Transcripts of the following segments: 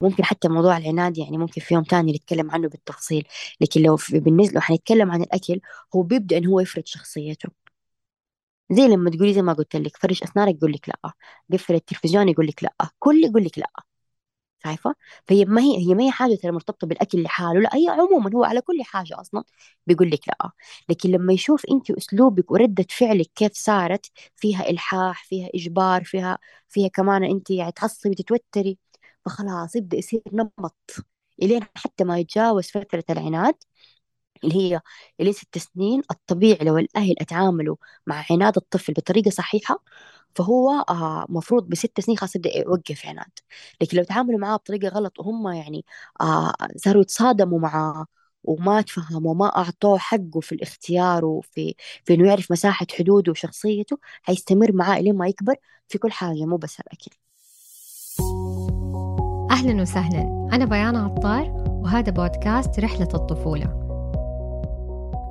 ممكن حتى موضوع العناد يعني ممكن في يوم تاني نتكلم عنه بالتفصيل. لكن لو بالنسبة لو حنتكلم عن الأكل هو بيبدأ إن هو يفرض شخصيته. زي لما تقولي زي ما قلت لك فرش أسنانك يقول لك لأ قفل التلفزيون يقول لك لأ كل يقول لك لأ. شايفة فهي ما هي هي ما هي حاجة ترى مرتبطة بالأكل لحاله لا هي عموما هو على كل حاجة أصلا بيقول لك لأ. لكن لما يشوف أنت أسلوبك وردة فعلك كيف صارت فيها إلحاح فيها إجبار فيها فيها كمان أنت يعني تعصبي تتوتري فخلاص يبدأ يصير نمط. إلين حتى ما يتجاوز فترة العناد اللي هي اللي ست سنين الطبيعي لو الأهل أتعاملوا مع عناد الطفل بطريقة صحيحة فهو آه مفروض بست سنين خلاص يبدأ يوقف عناد. لكن لو تعاملوا معاه بطريقة غلط وهم يعني آه صاروا يتصادموا معاه وما تفهموا وما أعطوه حقه في الاختيار وفي في إنه يعرف مساحة حدوده وشخصيته حيستمر معاه لين ما يكبر في كل حاجة مو بس الأكل. أهلا وسهلا. أنا بيان عطار وهذا بودكاست رحلة الطفولة.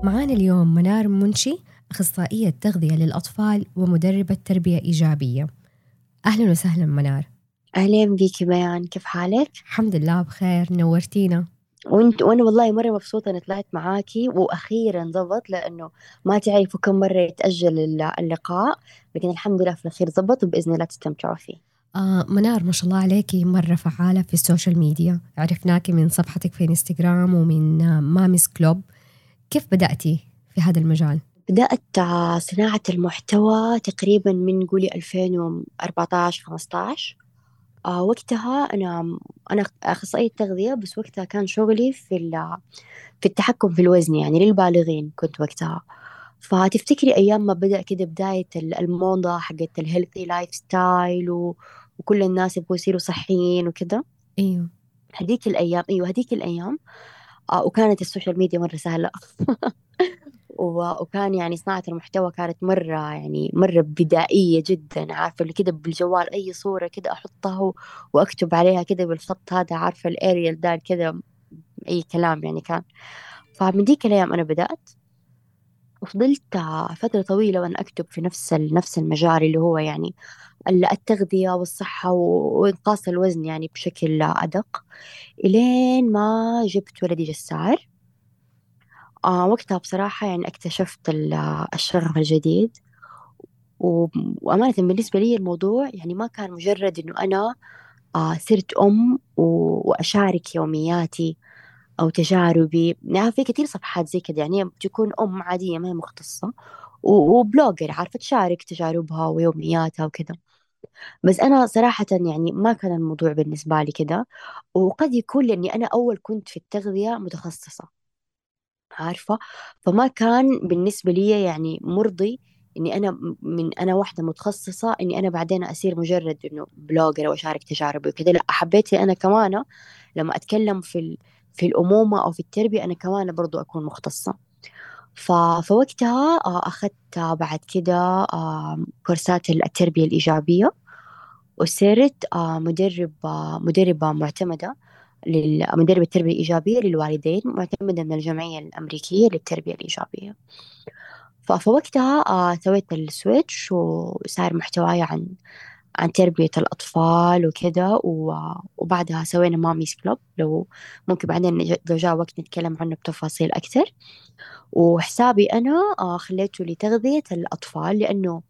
معانا اليوم منار منشي أخصائية تغذية للأطفال ومدربة تربية إيجابية. أهلا وسهلا منار. أهلا بيكي بيان. كيف حالك؟ الحمد لله بخير. نورتينا. وانت وأنا والله مرة مبسوطة أني طلعت معاكي وأخيرا ضبط لأنه ما تعرفوا كم مرة يتأجل اللقاء لكن الحمد لله في الأخير ضبط وبإذن الله تستمتعوا فيه. آه منار ما شاء الله عليكي مرة فعالة في ال social media عرفناكي من صفحتك في انستغرام ومن آه ماميز كلوب. كيف بدأتي في هذا المجال؟ بدأت صناعة المحتوى تقريبا من قولي 2014 15 آه وقتها أنا أنا أخصائية تغذية بس وقتها كان شغلي في في التحكم في الوزن يعني للبالغين كنت وقتها. فتفتكري أيام ما بدأ كده بداية الموضة حقت ال healthy lifestyle وكل الناس يبغوا يصيروا صحيين وكده أيوه. هذيك الأيام أيوه هذيك الأيام آه وكانت ال social media مرة سهلة. وكان يعني صناعة المحتوى كانت مرة يعني مرة بدائية جدا عارفة اللي كده بالجوال أي صورة كده أحطها وأكتب عليها كده بالخط هذا عارفة الأريال ده كده أي كلام يعني كان. فمن ديك الأيام أنا بدأت وفضلت فترة طويلة وأنا أكتب في نفس نفس المجال اللي هو يعني التغذية والصحة وإنقاص الوزن يعني بشكل أدق إلين ما جبت ولدي جسار. آه وقتها بصراحة يعني اكتشفت الشغف الجديد. وأمانة بالنسبة لي الموضوع يعني ما كان مجرد إنه أنا آه صرت أم وأشارك يومياتي أو تجاربي. يعني في كثير صفحات زي كده يعني تكون أم عادية ما هي مختصة. وبلوجر عارفة تشارك تجاربها ويومياتها وكذا بس أنا صراحة يعني ما كان الموضوع بالنسبة لي كده وقد يكون لأني أنا أول كنت في التغذية متخصصة عارفة؟ فما كان بالنسبة لي يعني مرضي إني أنا من أنا واحدة متخصصة إني أنا بعدين أصير مجرد إنه بلوجر وأشارك تجاربي وكذا لا حبيت أنا كمان لما أتكلم في في الأمومة أو في التربية أنا كمان برضو أكون مختصة. ف... فوقتها آه، أخذت بعد كده كورسات التربية الإيجابية. وصرت آه، مدرب آه، مدربة معتمدة لمدرب التربية الإيجابية للوالدين معتمدة من الجمعية الأمريكية للتربية الإيجابية. فوقتها آه سويت ال switch وصار محتواي عن عن تربية الأطفال وكذا وبعدها سوينا ماميز كلوب. لو ممكن بعدين لو جاء وقت نتكلم عنه بتفاصيل أكثر. وحسابي أنا خليته لتغذية الأطفال لأنه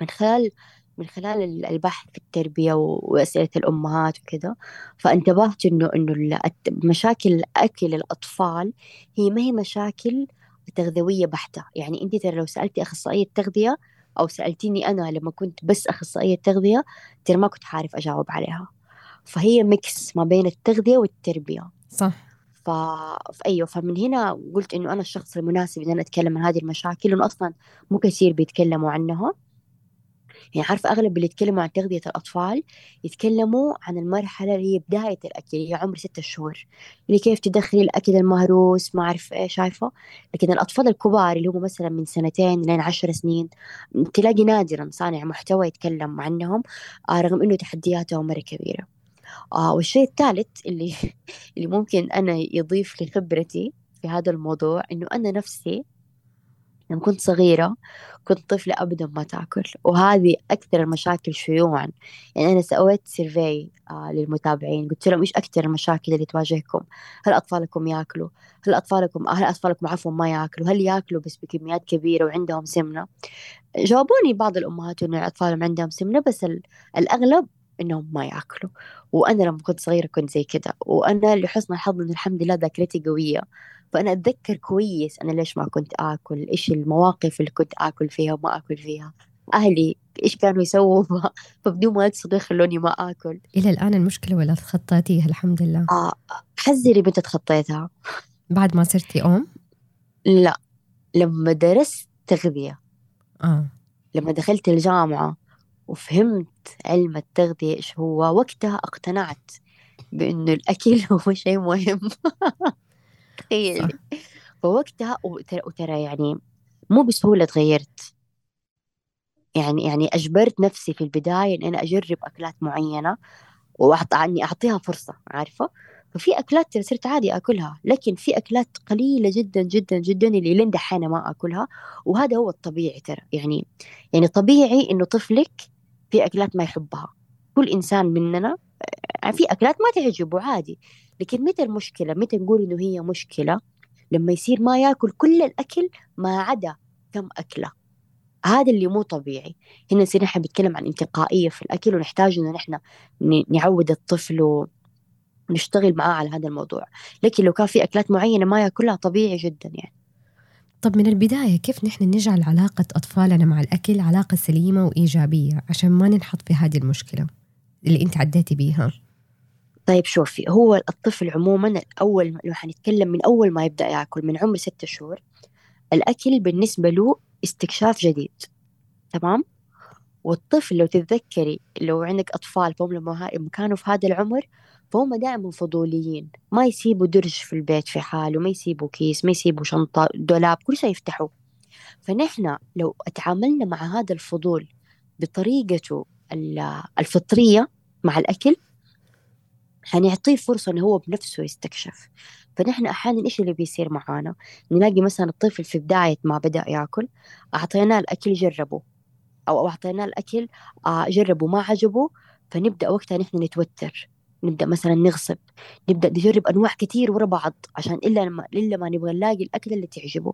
من خلال من خلال البحث في التربية وأسئلة الأمهات وكذا فانتبهت إنه إنه مشاكل أكل الأطفال هي ما هي مشاكل تغذوية بحتة. يعني أنت ترى لو سألتي أخصائية تغذية أو سألتيني أنا لما كنت بس أخصائية تغذية ترى ما كنت عارف أجاوب عليها. فهي ميكس ما بين التغذية والتربية. صح. ف... أيوه فمن هنا قلت إنه أنا الشخص المناسب إن أنا أتكلم عن هذه المشاكل لأنه أصلا مو كثير بيتكلموا عنها. يعني عارفة أغلب اللي يتكلموا عن تغذية الأطفال يتكلموا عن المرحلة اللي هي بداية الأكل اللي هي عمر ستة شهور اللي كيف تدخلي الأكل المهروس ما أعرف إيش عارفة لكن الأطفال الكبار اللي هم مثلا من سنتين لين عشر سنين تلاقي نادرا صانع محتوى يتكلم عنهم آه رغم إنه تحدياتهم مرة كبيرة. آه والشيء الثالث اللي اللي ممكن أنا يضيف لخبرتي في هذا الموضوع إنه أنا نفسي لما كنت صغيرة كنت طفلة أبدا ما تأكل وهذه أكثر المشاكل شيوعا. يعني أنا سويت survey آه للمتابعين قلت لهم إيش أكثر المشاكل اللي تواجهكم؟ هل أطفالكم يأكلوا؟ هل أطفالكم هل أطفالكم عفوا ما يأكلوا؟ هل يأكلوا بس بكميات كبيرة وعندهم سمنة؟ جاوبوني بعض الأمهات إنه أطفالهم عندهم سمنة بس الأغلب إنهم ما يأكلوا. وأنا لما كنت صغيرة كنت زي كذا وأنا لحسن الحظ إن الحمد لله ذاكرتي قوية. فأنا أتذكر كويس أنا ليش ما كنت آكل إيش المواقف اللي كنت آكل فيها وما آكل فيها؟ أهلي إيش كانوا يسووا؟ فبدون ما يقصدوا يخلوني ما آكل. إلى الآن المشكلة ولا تخطيتيها؟ الحمد لله. آه حذري متى تخطيتها. بعد ما صرتي أم؟ لا لما درست تغذية. آه. لما دخلت الجامعة وفهمت علم التغذية إيش هو وقتها اقتنعت بإنه الأكل هو شيء مهم. تخيلي فوقتها وترى يعني مو بسهولة تغيرت. يعني يعني أجبرت نفسي في البداية إن أنا أجرب أكلات معينة وأني أعطيها فرصة عارفة؟ ففي أكلات صرت عادي أكلها لكن في أكلات قليلة جدا جدا جدا اللي لين دحين ما أكلها وهذا هو الطبيعي ترى. يعني يعني طبيعي إنه طفلك في أكلات ما يحبها. كل إنسان مننا في أكلات ما تعجبه عادي. لكن متى المشكلة؟ متى نقول إنه هي مشكلة؟ لما يصير ما ياكل كل الأكل ما عدا كم أكلة. هذا اللي مو طبيعي. هنا نصير نحن بنتكلم عن انتقائية في الأكل ونحتاج إنه نحن نعود الطفل ونشتغل معاه على هذا الموضوع. لكن لو كان في أكلات معينة ما ياكلها طبيعي جدا يعني. طب من البداية كيف نحن نجعل علاقة أطفالنا مع الأكل علاقة سليمة وإيجابية؟ عشان ما ننحط في هذه المشكلة اللي أنت عديتي بيها. طيب شوفي هو الطفل عموما الأول لو حنتكلم من أول ما يبدأ يأكل من عمر ستة شهور الأكل بالنسبة له استكشاف جديد تمام؟ والطفل لو تتذكري لو عندك أطفال فهم لما كانوا في هذا العمر فهم دائما فضوليين ما يسيبوا درج في البيت في حاله ما يسيبوا كيس ما يسيبوا شنطة دولاب كل شيء يفتحوه. فنحن لو تعاملنا مع هذا الفضول بطريقته الفطرية مع الأكل حنعطيه فرصة إنه هو بنفسه يستكشف. فنحن أحيانا إيش اللي بيصير معانا؟ نلاقي مثلا الطفل في بداية ما بدأ يأكل أعطيناه الأكل جربه أو أعطيناه الأكل آه، جربه ما عجبه فنبدأ وقتها نحن نتوتر. نبدأ مثلا نغصب نبدأ نجرب أنواع كتير ورا بعض عشان إلا لما إلا ما نبغى نلاقي الأكلة اللي تعجبه.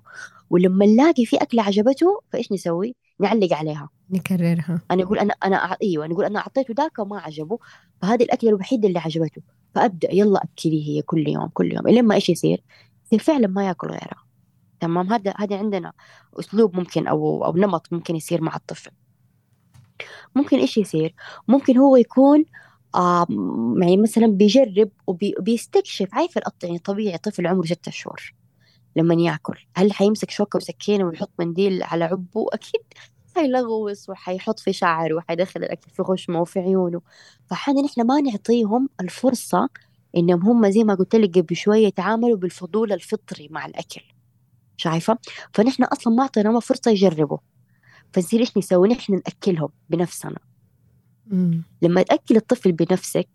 ولما نلاقي في أكلة عجبته فإيش نسوي؟ نعلق عليها. نكررها. أنا أقول أنا أنا أيوه نقول أنا أعطيته ذاك وما عجبه فهذه الأكلة الوحيدة اللي عجبته. فأبدأ يلا أكلي هي كل يوم كل يوم. إلين ما إيش يصير؟ يصير فعلا ما يأكل غيرها. تمام؟ هذا هذا عندنا أسلوب ممكن أو أو نمط ممكن يصير مع الطفل. ممكن إيش يصير؟ ممكن هو يكون آه يعني مثلا بيجرب وبيستكشف. عارف يعني طبيعي طفل عمره ستة شهور لما يأكل. هل حيمسك شوكة وسكينة ويحط منديل على عبه؟ أكيد. حيلغوص وحيحط في شعره وحيدخل الأكل في خشمه وفي عيونه. فحنا نحن ما نعطيهم الفرصة إنهم هم زي ما قلت لك قبل شوية يتعاملوا بالفضول الفطري مع الأكل. شايفة؟ فنحن أصلا ما أعطيناهم فرصة يجربوا. فنصير إيش نسوي؟ نحن نأكلهم بنفسنا. لما تأكل الطفل بنفسك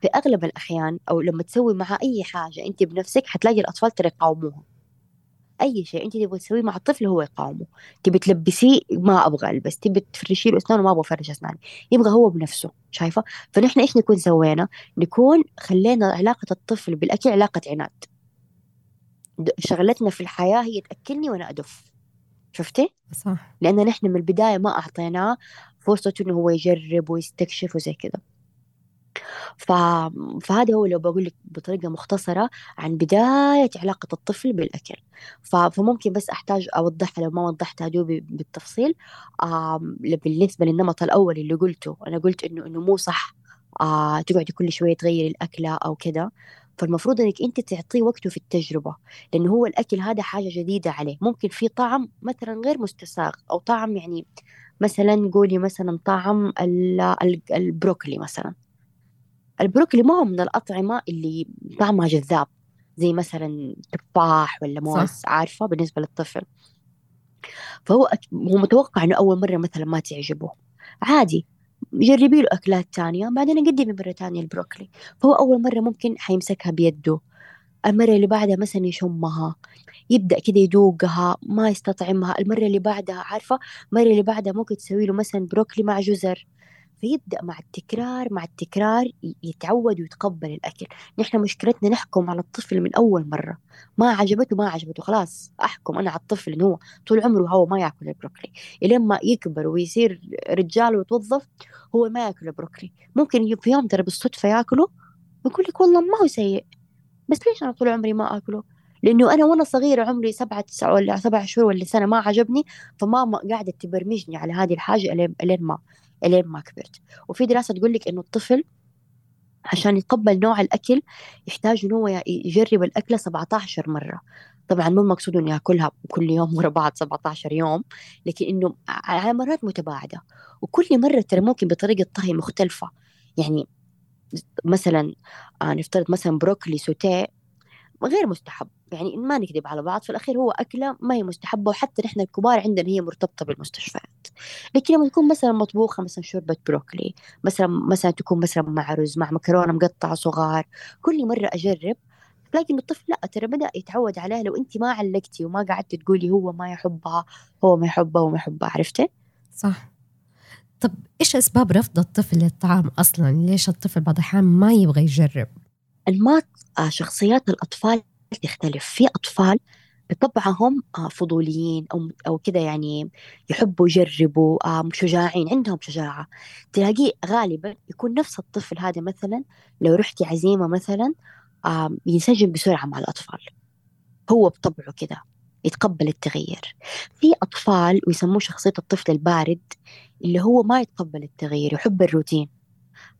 في أغلب الأحيان أو لما تسوي معها أي حاجة أنت بنفسك حتلاقي الأطفال ترى يقاوموها. أي شيء أنت تبغى تسويه مع الطفل هو يقاومه. تبي تلبسيه ما أبغى ألبس تبي تفرشي له أسنانه ما أبغى أفرش أسناني. يبغى هو بنفسه شايفة؟ فنحن إيش نكون سوينا؟ نكون خلينا علاقة الطفل بالأكل علاقة عناد. شغلتنا في الحياة هي تأكلني وأنا أدف. شفتي؟ صح. لأن نحن من البداية ما أعطيناه فرصته إنه هو يجرب ويستكشف وزي كذا ف... فهذا هو لو بقول لك بطريقة مختصرة عن بداية علاقة الطفل بالأكل. ف... فممكن بس أحتاج أوضحها لو ما وضحتها دوبي بالتفصيل آه بالنسبة للنمط الأول اللي قلته. أنا قلت إنه إنه مو صح آه تقعدي كل شوية تغيري الأكلة أو كذا فالمفروض إنك أنت تعطيه وقته في التجربة لأنه هو الأكل هذا حاجة جديدة عليه. ممكن في طعم مثلا غير مستساغ أو طعم يعني مثلا قولي مثلا طعم البروكلي مثلا. البروكلي ما هو من الأطعمة اللي طعمها جذاب زي مثلا تفاح ولا موز صح. عارفة؟ بالنسبة للطفل. فهو هو متوقع إنه أول مرة مثلا ما تعجبه. عادي جربي له أكلات تانية بعدين قدمي مرة تانية البروكلي. فهو أول مرة ممكن حيمسكها بيده. المرة اللي بعدها مثلا يشمها يبدأ كده يذوقها ما يستطعمها. المرة اللي بعدها عارفة؟ المرة اللي بعدها ممكن تسوي له مثلا بروكلي مع جزر. فيبدأ مع التكرار مع التكرار يتعود ويتقبل الأكل. نحن مشكلتنا نحكم على الطفل من أول مرة. ما عجبته ما عجبته. خلاص أحكم أنا على الطفل إنه هو طول عمره هو ما يأكل البروكلي. إلين ما يكبر ويصير رجال ويتوظف هو ما يأكل البروكلي. ممكن في يوم ترى بالصدفة يأكله يقول لك والله ما هو سيء. بس ليش أنا طول عمري ما أكله؟ لأنه أنا وأنا صغيرة عمري سبعة تسعة ولا سبع شهور ولا سنة ما عجبني فماما قاعدة تبرمجني على هذه الحاجة إلين ما إلين ما كبرت. وفي دراسة تقول لك إنه الطفل عشان يتقبل نوع الأكل يحتاج إنه هو يجرب الأكلة 17 مرة. طبعا مو المقصود إنه يأكلها كل يوم ورا بعض 17 يوم لكن إنه على مرات متباعدة. وكل مرة ترى ممكن بطريقة طهي مختلفة. يعني مثلا آه نفترض مثلا بروكلي سوتيه غير مستحب. يعني ما نكذب على بعض في الأخير هو أكلة ما هي مستحبة وحتى نحن الكبار عندنا هي مرتبطة بالمستشفيات. لكن لما تكون مثلا مطبوخة مثلا شوربة بروكلي مثلا مثلا تكون مثلا مع رز مع مكرونة مقطعة صغار كل مرة أجرب لكن الطفل لا ترى بدأ يتعود عليها لو أنت ما علقتي وما قعدت تقولي هو ما يحبها هو ما يحبها وما يحبها عرفتي؟ صح. طب إيش أسباب رفض الطفل للطعام أصلا؟ ليش الطفل بعض الأحيان ما يبغى يجرب؟ المات آه، شخصيات الأطفال تختلف في أطفال بطبعهم آه، فضوليين أو أو كذا يعني يحبوا يجربوا آه، شجاعين عندهم شجاعة تلاقيه غالبا يكون نفس الطفل هذا مثلا لو رحتي عزيمة مثلا ينسجم بسرعة مع الأطفال هو بطبعه كذا يتقبل التغيير. في أطفال ويسموه شخصية الطفل البارد اللي هو ما يتقبل التغيير يحب الروتين.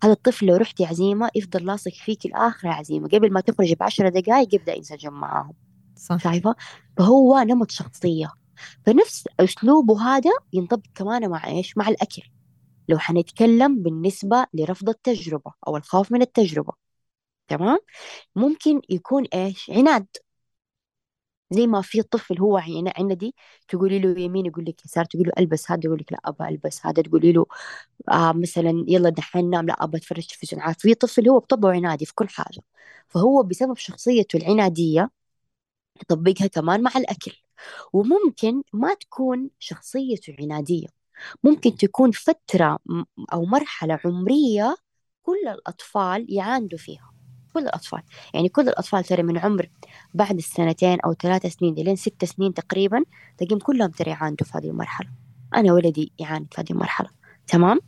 هذا الطفل لو رحتي عزيمة يفضل لاصق فيك الآخر عزيمة. قبل ما تخرجي بعشرة دقائق يبدأ ينسجم معاهم. صح. شايفة؟ فهو نمط شخصية. فنفس أسلوبه هذا ينطبق كمان مع إيش؟ مع الأكل. لو حنتكلم بالنسبة لرفض التجربة أو الخوف من التجربة تمام؟ ممكن يكون إيش؟ عناد. زي ما في طفل هو عندي تقولي له يمين يقول لك يسار تقولي له ألبس هذا يقول لك لا ابى ألبس هذا تقولي له آه مثلا يلا دحين نام لا ابى أتفرج تلفزيون. عارف في طفل هو بطبعه عنادي في كل حاجة. فهو بسبب شخصيته العنادية يطبقها كمان مع الأكل. وممكن ما تكون شخصيته عنادية. ممكن تكون فترة أو مرحلة عمرية كل الأطفال يعاندوا فيها. كل الأطفال. يعني كل الأطفال ترى من عمر بعد السنتين أو ثلاث سنين لين ست سنين تقريبا تلاقيهم كلهم ترى يعاندوا في هذه المرحلة. أنا ولدي يعاند في هذه المرحلة. تمام؟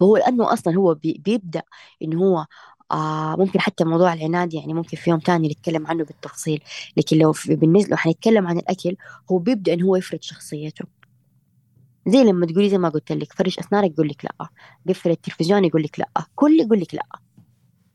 وهو لأنه أصلا هو بي بيبدأ إنه هو آه ممكن حتى موضوع العناد يعني ممكن في يوم تاني نتكلم عنه بالتفصيل. لكن لو بالنسبة لو حنتكلم عن الأكل هو بيبدأ إنه هو يفرض شخصيته. زي لما تقولي زي ما قلت لك فرش أسنانك يقول لك لأ. قفل التلفزيون يقول لك لأ. كل يقول لك لأ.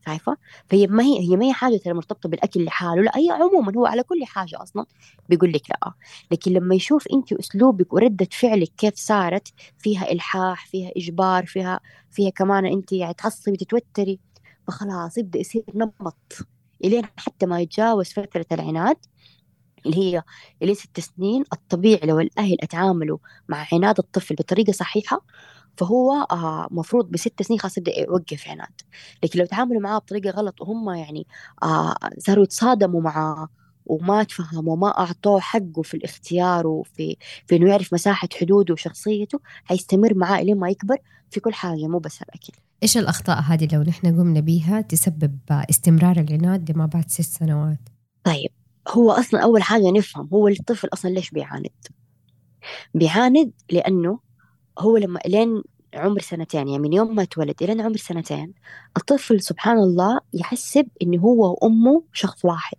شايفة فهي ما هي هي ما هي حاجة ترى مرتبطة بالأكل لحاله لا هي عموما هو على كل حاجة أصلا. بيقول لك لا. لكن لما يشوف أنت أسلوبك وردة فعلك كيف صارت فيها إلحاح فيها إجبار فيها فيها كمان أنت يعني تعصبي تتوتري فخلاص يبدأ يصير نمط. إلين حتى ما يتجاوز فترة العناد اللي هي اللي ست سنين الطبيعي لو الأهل أتعاملوا مع عناد الطفل بطريقة صحيحة فهو آه مفروض بست سنين خلاص يبدأ يوقف عناد لكن لو تعاملوا معاه بطريقة غلط وهم يعني آه صاروا يتصادموا معاه وما تفهموا وما أعطوه حقه في الاختيار وفي في إنه يعرف مساحة حدوده وشخصيته حيستمر معاه لين ما يكبر في كل حاجة مو بس الأكل إيش الأخطاء هذه لو نحن قمنا بيها تسبب استمرار العناد لما بعد ست سنوات؟ طيب هو أصلا أول حاجة نفهم هو الطفل أصلا ليش بيعاند؟ بيعاند لأنه هو لما لين عمر سنتين يعني من يوم ما اتولد إلى عمر سنتين الطفل سبحان الله يحسب إنه هو وأمه شخص واحد.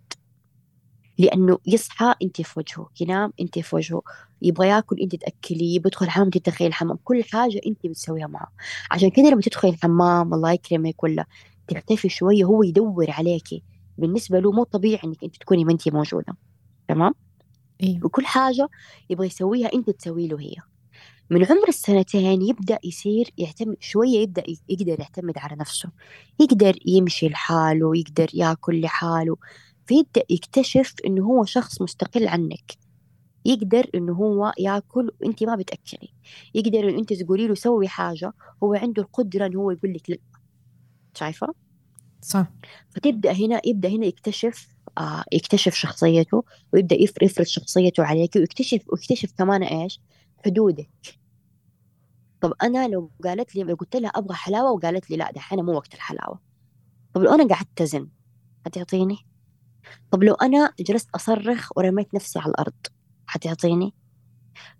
لأنه يصحى أنت في وجهه ينام أنت في وجهه يبغى ياكل أنت تأكليه يدخل الحمام أنت تدخلي الحمام كل حاجة أنت بتسويها معه عشان كذا لما تدخلي الحمام الله يكرمك ولا تختفي شوية هو يدور عليكي بالنسبة له مو طبيعي إنك أنت تكوني ما أنت موجودة. تمام؟ إيه؟ وكل حاجة يبغى يسويها أنت تسوي له هي. من عمر السنتين يبدأ يصير يعتمد شوية يبدأ يقدر يعتمد على نفسه. يقدر يمشي لحاله يقدر ياكل لحاله. فيبدأ يكتشف إنه هو شخص مستقل عنك. يقدر إنه هو ياكل وأنت ما بتأكلي. يقدر إنه أنت تقولي له سوي حاجة هو عنده القدرة إنه هو يقول لك لأ. شايفة؟ صح. فتبدأ هنا يبدأ هنا يكتشف آه يكتشف شخصيته ويبدأ يفرض شخصيته عليك ويكتشف ويكتشف كمان إيش؟ حدودك. طب أنا لو قالت لي لو قلت لها أبغى حلاوة وقالت لي لا دحين مو وقت الحلاوة. طب لو أنا قعدت أزن هتعطيني طب لو أنا جلست أصرخ ورميت نفسي على الأرض حتعطيني؟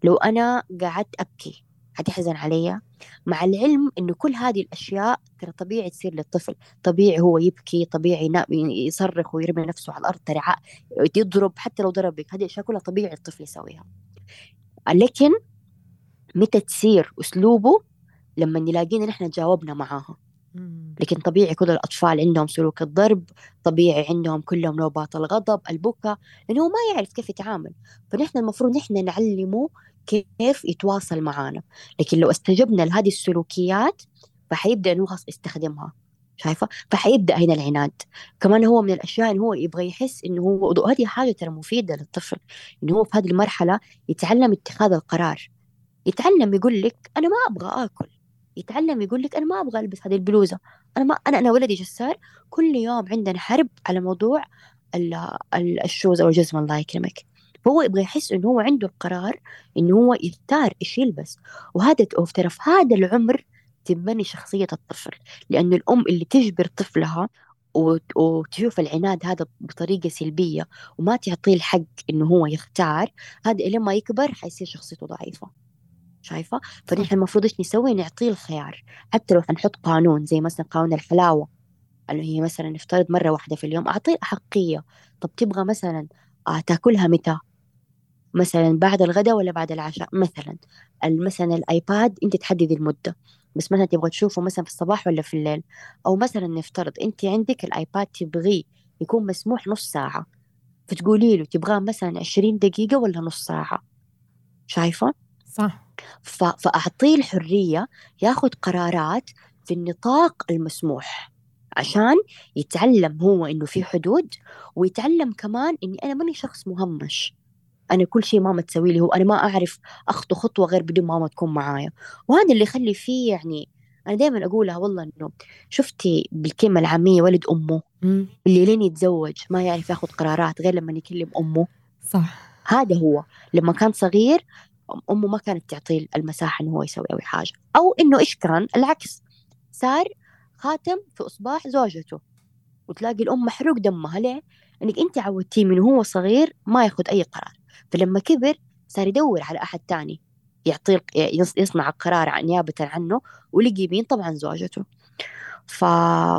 لو أنا قعدت أبكي حتحزن علي؟ مع العلم إنه كل هذه الأشياء ترى طبيعي تصير للطفل. طبيعي هو يبكي طبيعي يصرخ ويرمي نفسه على الأرض ترى يضرب حتى لو ضربك هذه الأشياء كلها طبيعي الطفل يسويها. لكن متى تصير أسلوبه لما نلاقينا نحن جاوبنا معاها. لكن طبيعي كل الأطفال عندهم سلوك الضرب طبيعي عندهم كلهم نوبات الغضب البكاء لأنه هو ما يعرف كيف يتعامل. فنحن المفروض نحن نعلمه كيف يتواصل معنا لكن لو استجبنا لهذه السلوكيات فحيبدأ خلاص يستخدمها. شايفة؟ فحيبدأ هنا العناد. كمان هو من الأشياء إنه هو يبغى يحس إنه هو هذه حاجة ترى مفيدة للطفل إنه هو في هذه المرحلة يتعلم اتخاذ القرار. يتعلم يقول لك أنا ما أبغى آكل. يتعلم يقول لك أنا ما أبغى ألبس هذه البلوزة. أنا ما أنا أنا ولدي جسار كل يوم عندنا حرب على موضوع الشوز أو الجزمة الله يكرمك. فهو يبغى يحس إنه هو عنده القرار إنه هو يختار إيش يلبس. وهذا ترى في هذا العمر تنبني شخصية الطفل. لأن الأم اللي تجبر طفلها وتشوف العناد هذا بطريقة سلبية وما تعطيه الحق إنه هو يختار هذا لما يكبر حيصير شخصيته ضعيفة. شايفة؟ فنحن المفروض إيش نسوي؟ نعطيه الخيار. حتى لو حنحط قانون زي مثلا قانون الحلاوة اللي هي مثلا نفترض مرة واحدة في اليوم أعطيه أحقية. طب تبغى مثلا آه، تأكلها متى؟ مثلا بعد الغداء ولا بعد العشاء؟ مثلا. مثلا الآيباد أنت تحددي المدة. بس مثلا تبغى تشوفه مثلا في الصباح ولا في الليل؟ أو مثلا نفترض أنت عندك الآيباد تبغيه يكون مسموح نص ساعة. فتقولي له تبغاه مثلا عشرين دقيقة ولا نص ساعة؟ شايفة؟ صح. فأعطيه الحرية ياخذ قرارات في النطاق المسموح عشان يتعلم هو إنه في حدود ويتعلم كمان إني أنا ماني شخص مهمش. أنا كل شيء ماما تسوي لي هو أنا ما أعرف أخطو خطوة غير بدون ماما تكون معايا. وهذا اللي يخلي فيه يعني أنا دائما أقولها والله إنه شفتي بالكلمة العامية ولد أمه اللي لين يتزوج ما يعرف ياخذ قرارات غير لما يكلم أمه. صح. هذا هو. لما كان صغير أمه ما كانت تعطيه المساحة إنه هو يسوي أي حاجة. أو إنه إيش كان العكس صار خاتم في إصبع زوجته. وتلاقي الأم محروق دمها. ليه؟ إنك أنت عودتيه من هو صغير ما ياخذ أي قرار. فلما كبر صار يدور على أحد تاني يعطيه يصنع القرار نيابة عنه ولقي مين؟ طبعا زوجته. ف...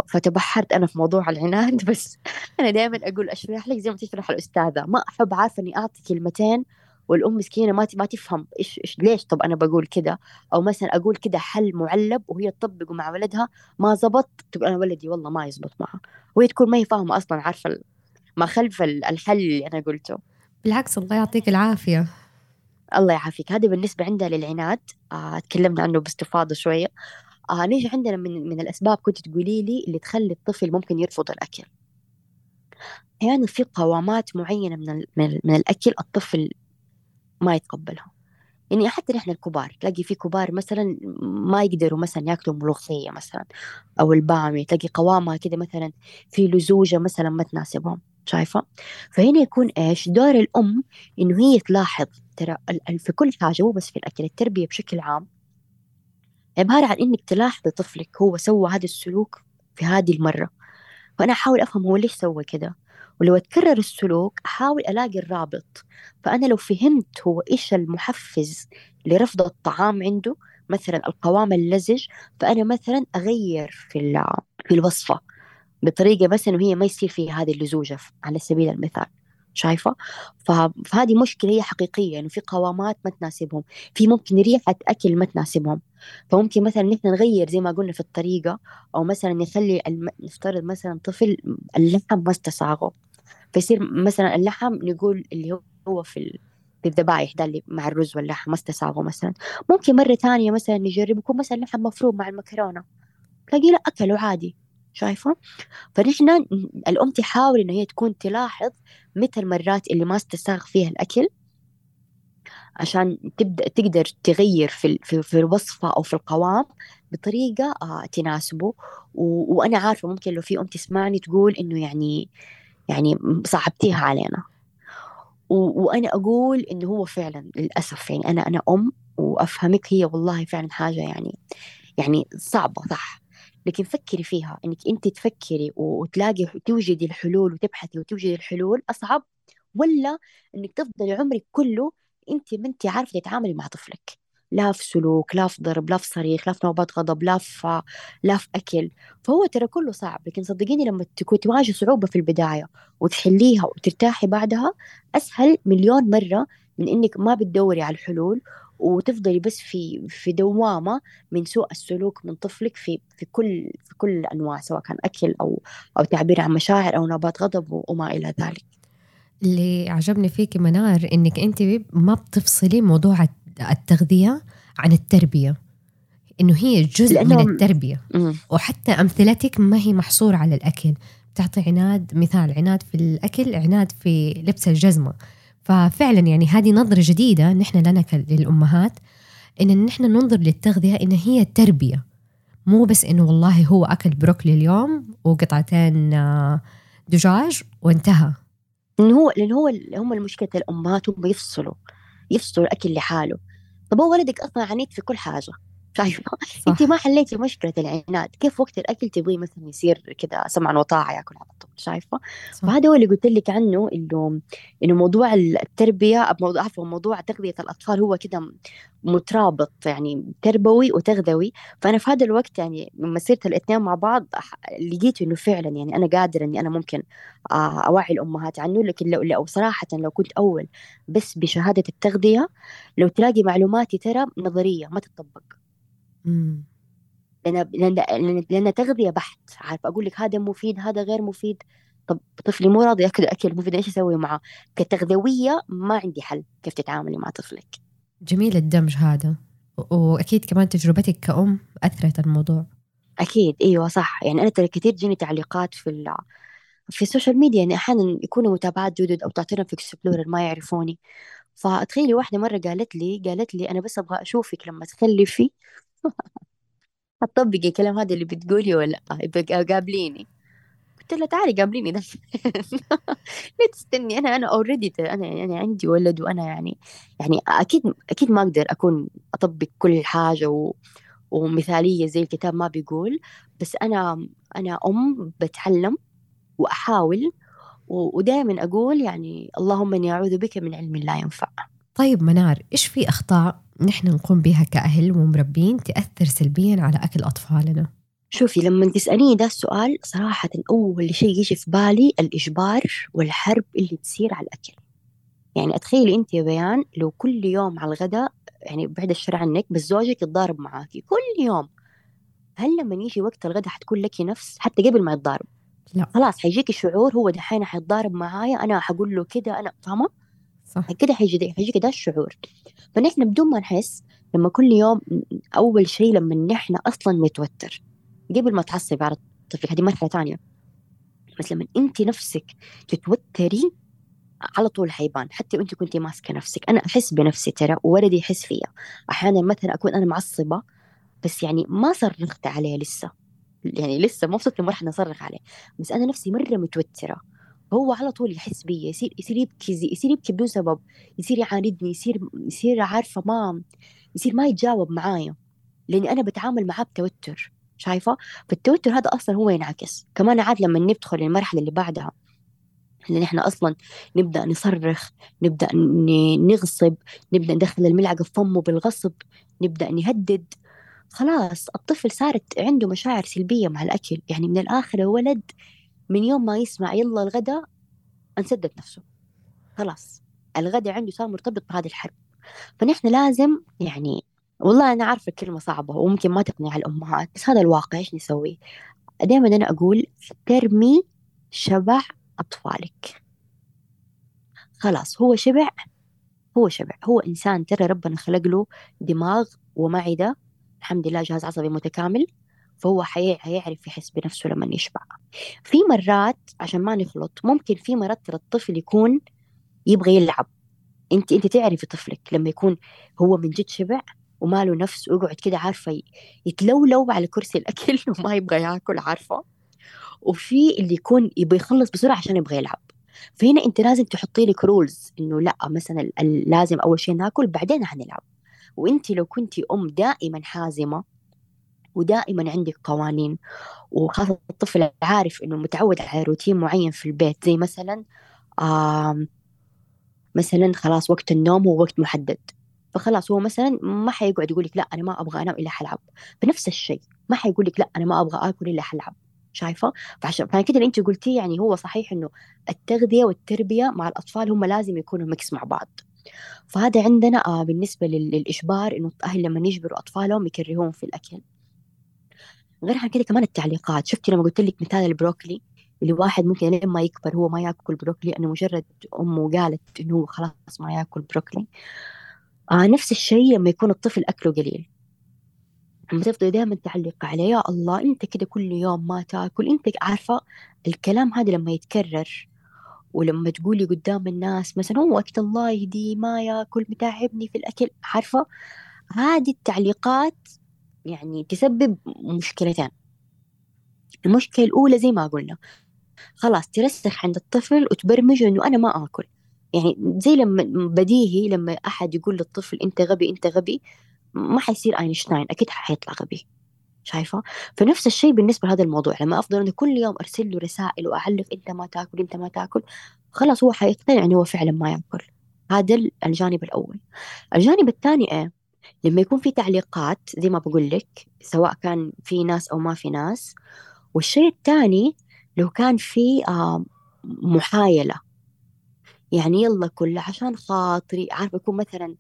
فتبحرت أنا في موضوع العناد. بس أنا دائما أقول أشرح لك زي ما تشرح الأستاذة. ما أحب عارفة إني أعطي كلمتين والأم مسكينة ما ما تفهم إيش إيش ليش طب أنا بقول كده؟ أو مثلا أقول كده حل معلب وهي تطبقه مع ولدها ما زبط تقول أنا ولدي والله ما يزبط معه وهي تكون ما هي فاهمة أصلا عارفة ما خلف الحل اللي أنا قلته. بالعكس الله يعطيك العافية. الله يعافيك. هذا بالنسبة عندها للعناد. آه تكلمنا عنه باستفاضة شوية. آه نيجي عندنا من من الأسباب كنت تقولي لي اللي تخلي الطفل ممكن يرفض الأكل. أحيانا يعني في قوامات معينة من, من, من الأكل الطفل ما يتقبلها. يعني حتى نحن الكبار تلاقي في كبار مثلا ما يقدروا مثلا ياكلوا ملوخية مثلا أو البامية تلاقي قوامها كده مثلا في لزوجة مثلا ما تناسبهم شايفة؟ فهنا يكون إيش؟ دور الأم إنه هي تلاحظ ترى في كل حاجة مو بس في الأكل التربية بشكل عام عبارة عن إنك تلاحظي طفلك هو سوى هذا السلوك في هذه المرة. فأنا أحاول أفهم هو ليش سوى كده. ولو تكرر السلوك أحاول ألاقي الرابط. فأنا لو فهمت هو إيش المحفز لرفض الطعام عنده مثلا القوام اللزج فأنا مثلا أغير في في الوصفة بطريقة بس إنه هي ما يصير فيها هذه اللزوجة على سبيل المثال. شايفة؟ فهذه مشكلة هي حقيقية إنه في قوامات ما تناسبهم في ممكن ريحة أكل ما تناسبهم. فممكن مثلا نحن نغير زي ما قلنا في الطريقة أو مثلا نخلي الم... نفترض مثلا طفل اللحم ما استساغه. فيصير مثلا اللحم نقول اللي هو في في الذبايح ده اللي مع الرز واللحم ما استساغه مثلا. ممكن مرة ثانية مثلا نجرب يكون مثلا لحم مفروم مع المكرونة. تلاقيه لا أكله عادي. شايفة؟ فنحن الأم تحاول إنه هي تكون تلاحظ متى المرات اللي ما استساغ فيها الأكل عشان تبدأ تقدر تغير في في, في الوصفة أو في القوام بطريقة آه تناسبه. و... وأنا عارفة ممكن لو في أم تسمعني تقول إنه يعني يعني صعبتيها علينا. و... وأنا أقول إنه هو فعلا للأسف يعني أنا أنا أم وأفهمك هي والله فعلا حاجة يعني يعني صعبة صح؟ لكن فكري فيها إنك أنت تفكري وتلاقي توجدي الحلول وتبحثي وتوجدي الحلول أصعب ولا إنك تفضلي عمرك كله أنت ما أنت عارفة تتعاملي مع طفلك. لا في سلوك لا في ضرب لا في صريخ لا في نوبات غضب لا في لا في أكل. فهو ترى كله صعب لكن صدقيني لما تكون تواجهي صعوبة في البداية وتحليها وترتاحي بعدها أسهل مليون مرة من إنك ما بتدوري على الحلول وتفضلي بس في في دوامة من سوء السلوك من طفلك في في كل في كل الأنواع سواء كان أكل أو أو تعبير عن مشاعر أو نوبات غضب وما إلى ذلك. اللي عجبني فيك منار إنك أنت ما بتفصلي موضوع التغذية عن التربية إنه هي جزء من التربية م. وحتى أمثلتك ما هي محصورة على الأكل بتعطي عناد مثال عناد في الأكل عناد في لبس الجزمة ففعلا يعني هذه نظرة جديدة نحن لنا للأمهات إن نحن ننظر للتغذية إن هي تربية مو بس إنه والله هو أكل بروكلي اليوم وقطعتين آه، دجاج وانتهى. لأن هو لأن هو هم المشكلة الأمهات هم يفصلوا يفصلوا الأكل لحاله. طب هو ولدك أصلا عنيد في كل حاجة. شايفة انت ما حليتي مشكلة العناد. كيف وقت الأكل تبغيه مثلا يصير كذا سمعا وطاعة يأكل على طول؟ شايفة؟ فهذا هو اللي قلت لك عنه إنه إنه موضوع التربية موضوع عفوا موضوع تغذية الأطفال هو كذا مترابط يعني تربوي وتغذوي. فأنا في هذا الوقت يعني لما صرت الاثنين مع بعض لقيت إنه فعلا يعني أنا قادرة إني أنا ممكن آه، أوعي الأمهات عنه. لكن لو, لو صراحة لو كنت أول بس بشهادة التغذية لو تلاقي معلوماتي ترى نظرية ما تطبق لأن لأن لأن تغذية بحت. عارف أقول لك هذا مفيد هذا غير مفيد. طب طفلي مو راضي يأكل أكل مفيد إيش أسوي معاه؟ كتغذوية ما عندي حل كيف تتعاملي مع طفلك. جميل الدمج هذا. وأكيد كمان تجربتك كأم أثرت الموضوع. أكيد. أيوه صح. يعني أنا ترى كثير تجيني تعليقات في في ال social media يعني أحيانا يكونوا متابعات جدد أو تعطينا في explore ما يعرفوني. فتخيلي واحدة مرة قالت لي قالت لي أنا بس أبغى أشوفك لما تخلفي هتطبقي الكلام هذا اللي بتقولي ولا؟ لا قابليني. قلت لها تعالي قابليني ده. ليه تستني أنا أنا already أنا يعني عندي ولد وأنا يعني يعني أكيد أكيد ما أقدر أكون أطبق كل حاجة و ومثالية زي الكتاب ما بيقول بس أنا أنا أم بتعلم وأحاول ودائما أقول يعني اللهم إني أعوذ بك من علم لا ينفع. طيب منار إيش في أخطاء نحن نقوم بها كأهل ومربين تأثر سلبيا على أكل أطفالنا. شوفي لما تسأليني ده السؤال صراحة أول شيء يجي في بالي الإجبار والحرب اللي تصير على الأكل. يعني أتخيلي أنت يا بيان لو كل يوم على الغداء يعني بعد الشر عنك بس زوجك يتضارب معاكي كل يوم. هل لما يجي وقت الغداء حتكون لك نفس؟ حتى قبل ما يتضارب. لا. خلاص حيجيك الشعور هو دحين حيتضارب معايا أنا حقول له كده أنا فاهمة؟ صح. كده حيجي حيجيك ده الشعور. فنحن بدون ما نحس لما كل يوم أول شيء لما نحن أصلا متوتر قبل ما تعصب على طفلك هذه مرحلة ثانية بس لما انت نفسك تتوتري على طول حيبان. حتى وانت كنتي ماسكة نفسك. أنا أحس بنفسي ترى وولدي يحس فيا. أحيانا مثلا أكون أنا معصبة بس يعني ما صرخت عليه لسه. يعني لسه ما وصلت لمرحلة أصرخ عليه. بس أنا نفسي مرة متوترة. هو على طول يحس بي يصير يصير يبكي يصير يبكي بدون سبب يصير يعاندني يصير يصير عارفة ما يصير ما يتجاوب معايا. لأني أنا بتعامل معاه بتوتر شايفة؟ فالتوتر هذا أصلا هو ينعكس. كمان عاد لما ندخل المرحلة اللي بعدها لأن إحنا أصلا نبدأ نصرخ نبدأ نغصب نبدأ ندخل الملعقة في فمه بالغصب نبدأ نهدد. خلاص الطفل صارت عنده مشاعر سلبية مع الأكل. يعني من الآخر ولد من يوم ما يسمع يلا الغداء انسدد نفسه. خلاص. الغداء عنده صار مرتبط بهذه الحرب. فنحن لازم يعني والله أنا عارفة الكلمة صعبة وممكن ما تقنع الأمهات بس هذا الواقع إيش نسوي؟ دائما أنا أقول ترمي شبع أطفالك. خلاص هو شبع هو شبع. هو إنسان ترى ربنا خلق له دماغ ومعدة. الحمد لله جهاز عصبي متكامل. فهو حيعرف يحس بنفسه لما يشبع. في مرات عشان ما نخلط ممكن في مرات ترى الطفل يكون يبغى يلعب. انت انت تعرفي طفلك لما يكون هو من جد شبع وماله نفس ويقعد كده عارفة يتلولو على كرسي الأكل وما يبغى ياكل عارفة؟ وفي اللي يكون يبغى يخلص بسرعة عشان يبغى يلعب. فهنا انت لازم تحطي لك رولز إنه لأ مثلا لازم أول شيء ناكل بعدين حنلعب وانت لو كنتي أم دائما حازمة ودائما عندك قوانين. وخاصة الطفل عارف إنه متعود على روتين معين في البيت زي مثلا آم مثلا خلاص وقت النوم هو وقت محدد. فخلاص هو مثلا ما حيقعد يقول لك لا أنا ما أبغى أنام إلا حلعب. بنفس الشيء ما حيقول لك لا أنا ما أبغى آكل إلا حلعب. شايفة؟ فعشان كده اللي أنت قلتيه يعني هو صحيح إنه التغذية والتربية مع الأطفال هم لازم يكونوا ميكس مع بعض. فهذا عندنا آه بالنسبة للإجبار إنه الأهل لما يجبروا أطفالهم يكرهون في الأكل. غير عن كده كمان التعليقات. شفتي لما قلت لك مثال البروكلي؟ اللي واحد ممكن لين ما يكبر هو ما ياكل بروكلي انه مجرد أمه قالت إنه هو خلاص ما ياكل بروكلي. آه نفس الشيء لما يكون الطفل أكله قليل. لما تفضلي دائما تعلق عليه يا الله أنت كده كل يوم ما تاكل. أنت عارفة الكلام هذا لما يتكرر ولما تقولي قدام الناس مثلا هو وقت الله يهديه ما ياكل متعبني في الأكل. عارفة؟ هذه التعليقات يعني تسبب مشكلتين. المشكلة الأولى زي ما قلنا خلاص ترسخ عند الطفل وتبرمجه إنه أنا ما آكل. يعني زي لما بديهي لما أحد يقول للطفل أنت غبي أنت غبي ما حيصير أينشتاين أكيد حيطلع غبي. شايفة؟ فنفس الشيء بالنسبة لهذا الموضوع. لما أفضل أنا كل يوم أرسل له رسائل وأعلق أنت ما تاكل أنت ما تاكل خلاص هو حيقتنع إنه هو فعلا ما يأكل. هذا الجانب الأول. الجانب الثاني إيه؟ لما يكون في تعليقات زي ما بقول لك سواء كان في ناس أو ما في ناس. والشيء الثاني لو كان في محايلة. يعني يلا كل عشان خاطري عارفة يكون مثلا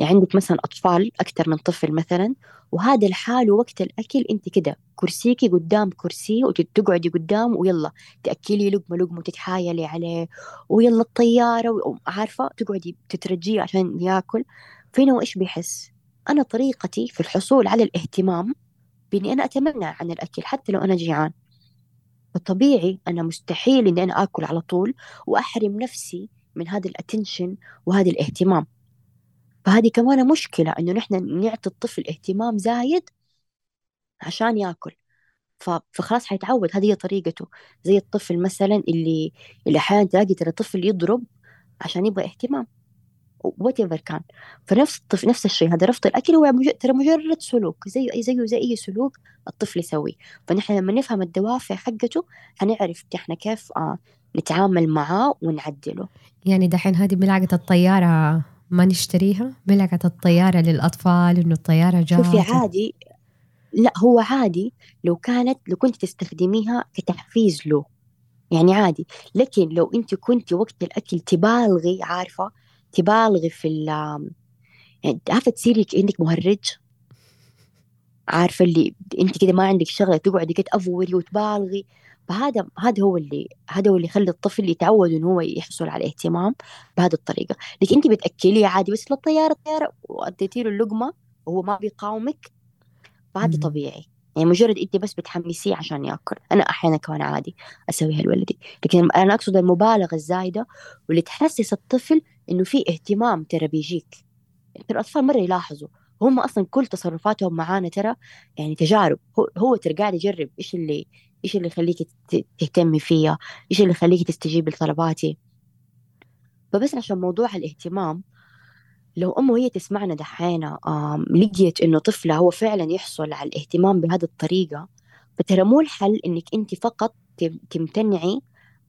عندك مثلا أطفال أكثر من طفل مثلا وهذا الحال وقت الأكل أنت كده كرسيكي قدام كرسي وتقعدي قدام ويلا تأكلي لقمة لقمة وتتحايلي عليه ويلا الطيارة عارفة؟ تقعدي تترجيه عشان ياكل. فينا وإيش بيحس؟ أنا طريقتي في الحصول على الاهتمام بإني أنا أتمنع عن الأكل حتى لو أنا جيعان. فطبيعي أنا مستحيل إني أنا آكل على طول وأحرم نفسي من هذا الاتنشن وهذا الاهتمام. فهذه كمان مشكلة إنه نحن نعطي الطفل اهتمام زايد عشان ياكل. فخلاص حيتعود هذه هي طريقته. زي الطفل مثلا اللي اللي أحيانا تلاقي ترى طفل يضرب عشان يبغى اهتمام. whatever كان. فنفس الطفل نفس الشيء هذا رفض الأكل هو ترى مجرد سلوك زي زيه زي أي سلوك الطفل يسويه. فنحن لما نفهم الدوافع حقته حنعرف إحنا كيف آه نتعامل معاه ونعدله. يعني دحين هذه ملعقة الطيارة ما نشتريها؟ ملعقة الطيارة للأطفال إنه الطيارة جاهزة؟ شوفي عادي. لا هو عادي. لو كانت لو كنت تستخدميها كتحفيز له. يعني عادي. لكن لو أنت كنت وقت الأكل تبالغي عارفة تبالغي في ال يعني عارفة تصيري كأنك مهرج؟ عارفة اللي انت كده ما عندك شغلة تقعدي كده تأفوري وتبالغي. فهذا هذا هو اللي هذا هو اللي يخلي الطفل يتعود إنه هو يحصل على اهتمام بهذه الطريقة. لكن انت بتأكليه عادي بس للطيارة الطيارة واديتي له اللقمة وهو ما بيقاومك فهذا طبيعي. يعني مجرد انت بس بتحمسيه عشان ياكل. أنا أحيانا كمان عادي اسويها لولدي لكن أنا أقصد المبالغة الزايدة واللي تحسس الطفل إنه في اهتمام ترى بيجيك. ترى الأطفال مرة يلاحظوا. هم أصلا كل تصرفاتهم معانا ترى يعني تجارب. هو, هو ترى قاعد يجرب إيش اللي إيش اللي يخليك تهتمي فيا إيش اللي يخليك تستجيب لطلباتي؟ فبس عشان موضوع الاهتمام لو أم وهي تسمعنا دحين لقيت إنه طفلها هو فعلا يحصل على الاهتمام بهذه الطريقة فترى مو الحل إنك أنت فقط تمتنعي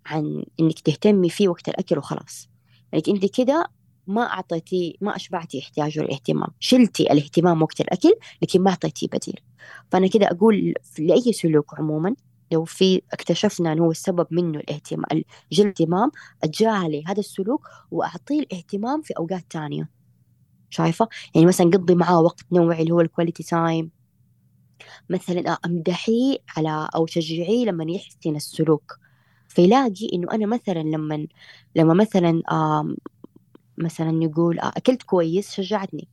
عن إنك تهتمي فيه وقت الأكل وخلاص. يعني أنت كده ما أعطيتي ما أشبعتي احتياجه للاهتمام. شلتي الاهتمام وقت الأكل لكن ما أعطيتيه بديل. فأنا كده أقول لأي سلوك عموما لو في اكتشفنا إنه هو السبب منه الاهتمام الاهتمام اتجاهلي هذا السلوك وأعطيه الاهتمام في أوقات تانية. شايفة؟ يعني مثلا قضي معاه وقت نوعي اللي هو ال quality time مثلا أمدحيه على أو شجعيه لما يحسن السلوك. فيلاقي إنه أنا مثلا لما لما مثلا مثلا نقول آه، أكلت كويس شجعتني.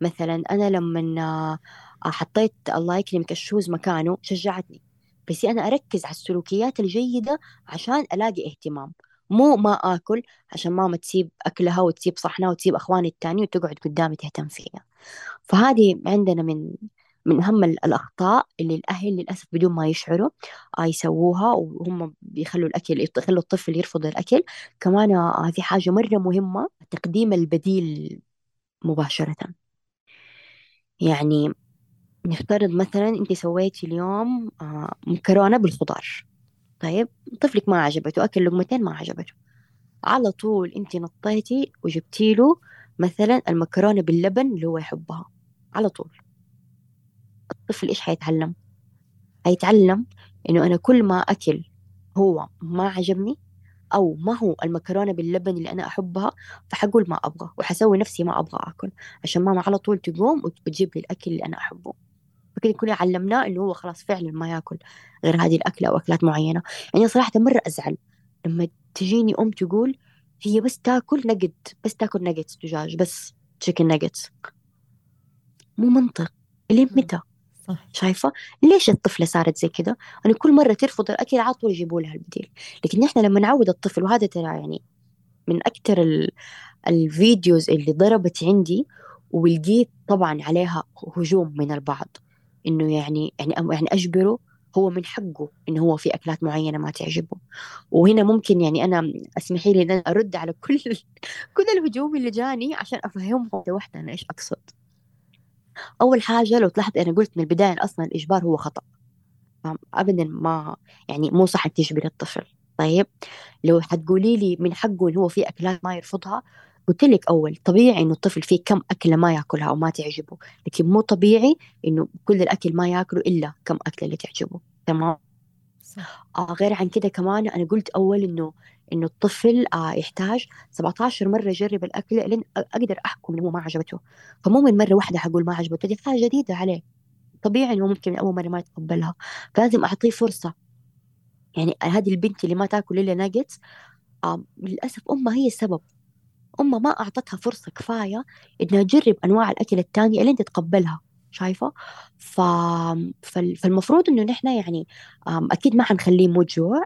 مثلا أنا لما آه، حطيت الله يكرمك ال shoes مكانه شجعتني. بس أنا أركز على السلوكيات الجيدة عشان ألاقي اهتمام. مو ما آكل عشان ماما تسيب أكلها وتسيب صحنها وتسيب أخواني التاني وتقعد قدامي تهتم فيها. فهذه عندنا من من أهم الأخطاء اللي الأهل للأسف بدون ما يشعروا آه يسووها وهم بيخلوا الأكل يخلوا الطفل يرفض الأكل. كمان آه في حاجة مرة مهمة تقديم البديل مباشرة. يعني نفترض مثلا أنت سويتي اليوم آه مكرونة بالخضار. طيب طفلك ما عجبته أكل لقمتين ما عجبته. على طول أنت نطيتي وجبتي له مثلا المكرونة باللبن اللي هو يحبها. على طول. الطفل إيش حيتعلم؟ حيتعلم إنه أنا كل ما أكل هو ما عجبني أو ما هو المكرونة باللبن اللي أنا أحبها فحقول ما أبغى وحسوي نفسي ما أبغى أكل. عشان ماما على طول تقوم وتجيب لي الأكل اللي أنا أحبه. فكده كلنا علمناه إنه هو خلاص فعلا ما يأكل غير هذه الأكلة أو أكلات معينة. يعني صراحة مرة أزعل لما تجيني أم تقول هي بس تأكل نجت بس تأكل نجتس دجاج بس تشيكن نجتس مو منطق. لين متى؟ صح. شايفة؟ ليش الطفلة صارت زي كذا؟ أنا كل مرة ترفض الأكل على طول يجيبوا لها البديل. لكن إحنا لما نعود الطفل وهذا ترى يعني من أكثر ال... الفيديوز اللي ضربت عندي ولقيت طبعا عليها هجوم من البعض. إنه يعني يعني يعني أجبره هو من حقه إنه هو في أكلات معينة ما تعجبه. وهنا ممكن يعني أنا اسمحي لي إن أنا أرد على كل كل الهجوم اللي جاني عشان أفهمهم واحدة أنا إيش أقصد. أول حاجة لو تلاحظ أنا قلت من البداية أصلا الإجبار هو خطأ. أبدا ما يعني مو صح تجبر الطفل. طيب؟ لو حتقولي لي من حقه إنه هو في أكلات ما يرفضها قلت لك أول طبيعي إنه الطفل فيه كم أكلة ما يأكلها أو ما تعجبه لكن مو طبيعي إنه كل الأكل ما يأكله إلا كم أكلة اللي تعجبه تمام؟ آه غير عن كده كمان أنا قلت أول إنه إنه الطفل آه يحتاج 17 مرة يجرب الأكل لين أقدر أحكم إنه ما عجبته فمو من مرة واحدة حقول ما عجبته دي حاجة جديدة عليه طبيعي إنه ممكن من أول مرة ما يتقبلها فلازم أعطيه فرصة يعني هذه البنت اللي ما تأكل إلا ناجتس آه للأسف أمها هي السبب. أمها ما أعطتها فرصة كفاية إنها تجرب أنواع الأكل التانية لين تتقبلها شايفة؟ ف... فالمفروض إنه نحن يعني أكيد ما حنخليه موت جوع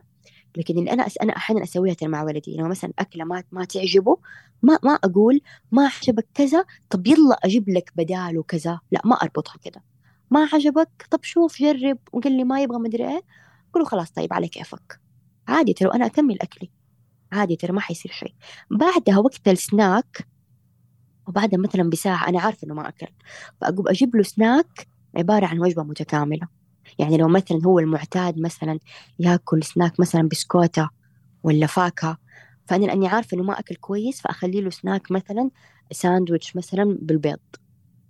لكن اللي أنا أس... أنا أحيانا أسويها مع ولدي لما مثلا أكلة ما ما تعجبه ما ما أقول ما عجبك كذا طب يلا أجيب لك بداله كذا لا ما أربطها كذا. ما عجبك طب شوف جرب وقال لي ما يبغى مدري إيه قول خلاص طيب على كيفك. عادي ترى أنا أكمل أكلي. عادي ترى ما حيصير شيء. بعدها وقت السناك وبعدها مثلا بساعة أنا عارفة إنه ما أكل فأقوم أجيب له سناك عبارة عن وجبة متكاملة. يعني لو مثلا هو المعتاد مثلا يأكل سناك مثلا بسكوتة ولا فاكهة فأنا لأني عارفة إنه ما أكل كويس فأخلي له سناك مثلا ساندويتش مثلا بالبيض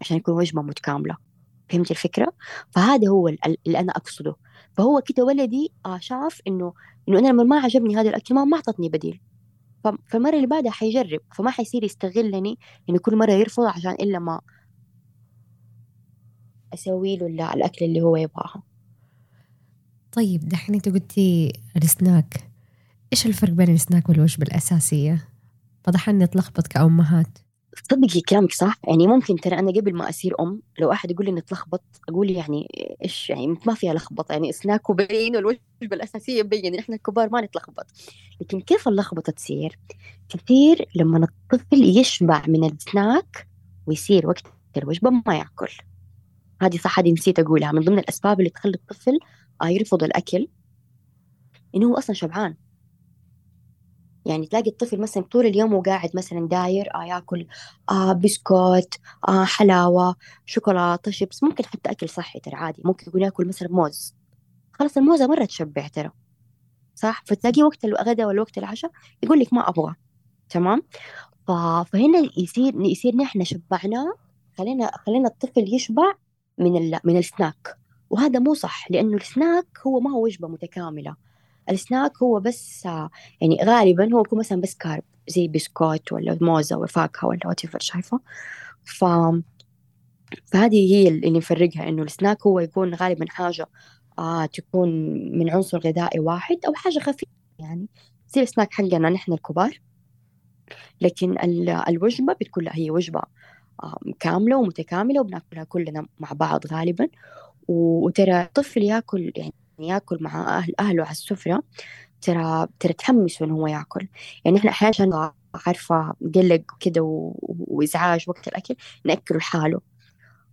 عشان يكون وجبة متكاملة. فهمت الفكرة؟ فهذا هو اللي أنا أقصده. فهو كده ولدي آه شاف إنه إنه أنا لما ما عجبني هذا الأكل ما أعطتني بديل. فالمرة اللي بعدها حيجرب فما حيصير يستغلني إنه كل مرة يرفض عشان إلا ما أسوي له الأكل اللي هو يبغاها طيب دحين أنت قلتي السناك. إيش الفرق بين السناك والوجبة الأساسية؟ فضح إني أتلخبط كأمهات. تصدقي كلامك صح. يعني ممكن ترى أنا قبل ما اصير أم لو أحد يقول لي اني اتلخبط أقول يعني إيش يعني ما فيها لخبطة. يعني سناك وبين والوجبة الأساسية مبين إحنا الكبار ما نتلخبط. لكن كيف اللخبطة تصير؟ كثير لما الطفل يشبع من السناك ويصير وقت الوجبة ما يأكل. هذه صح هذه نسيت أقولها. من ضمن الأسباب اللي تخلي الطفل آه، يرفض الأكل إنه هو أصلا شبعان. يعني تلاقي الطفل مثلا طول اليوم وقاعد مثلا داير آه ياكل آه بسكوت آه حلاوة شوكولاتة شيبس ممكن حتى أكل صحي ترى عادي. ممكن يقول ياكل مثلا موز. خلاص الموزة مرة تشبع ترى صح؟ فتلاقيه وقت الغداء ولا وقت العشاء يقول لك ما أبغى تمام؟ فهنا يصير يصير نحن شبعناه خلينا خلينا الطفل يشبع من ال... من السناك. وهذا مو صح لأنه السناك هو ما هو وجبة متكاملة. السناك هو بس يعني غالبا هو يكون مثلا بس كارب زي بسكوت ولا موزة ولا فاكهة ولا وات شايفة. ف فهذه هي اللي نفرقها إنه السناك هو يكون غالبا حاجة آه تكون من عنصر غذائي واحد أو حاجة خفيفة يعني زي السناك حقنا نحن الكبار. لكن الوجبة بتكون لا هي وجبة كاملة ومتكاملة وبناكلها كلنا مع بعض غالبا. وترى الطفل ياكل يعني يأكل مع أهل أهله على السفرة ترى ترى تحمسه إنه هو يأكل. يعني إحنا أحيانا عارفة قلق كده وإزعاج وقت الأكل نأكله لحاله.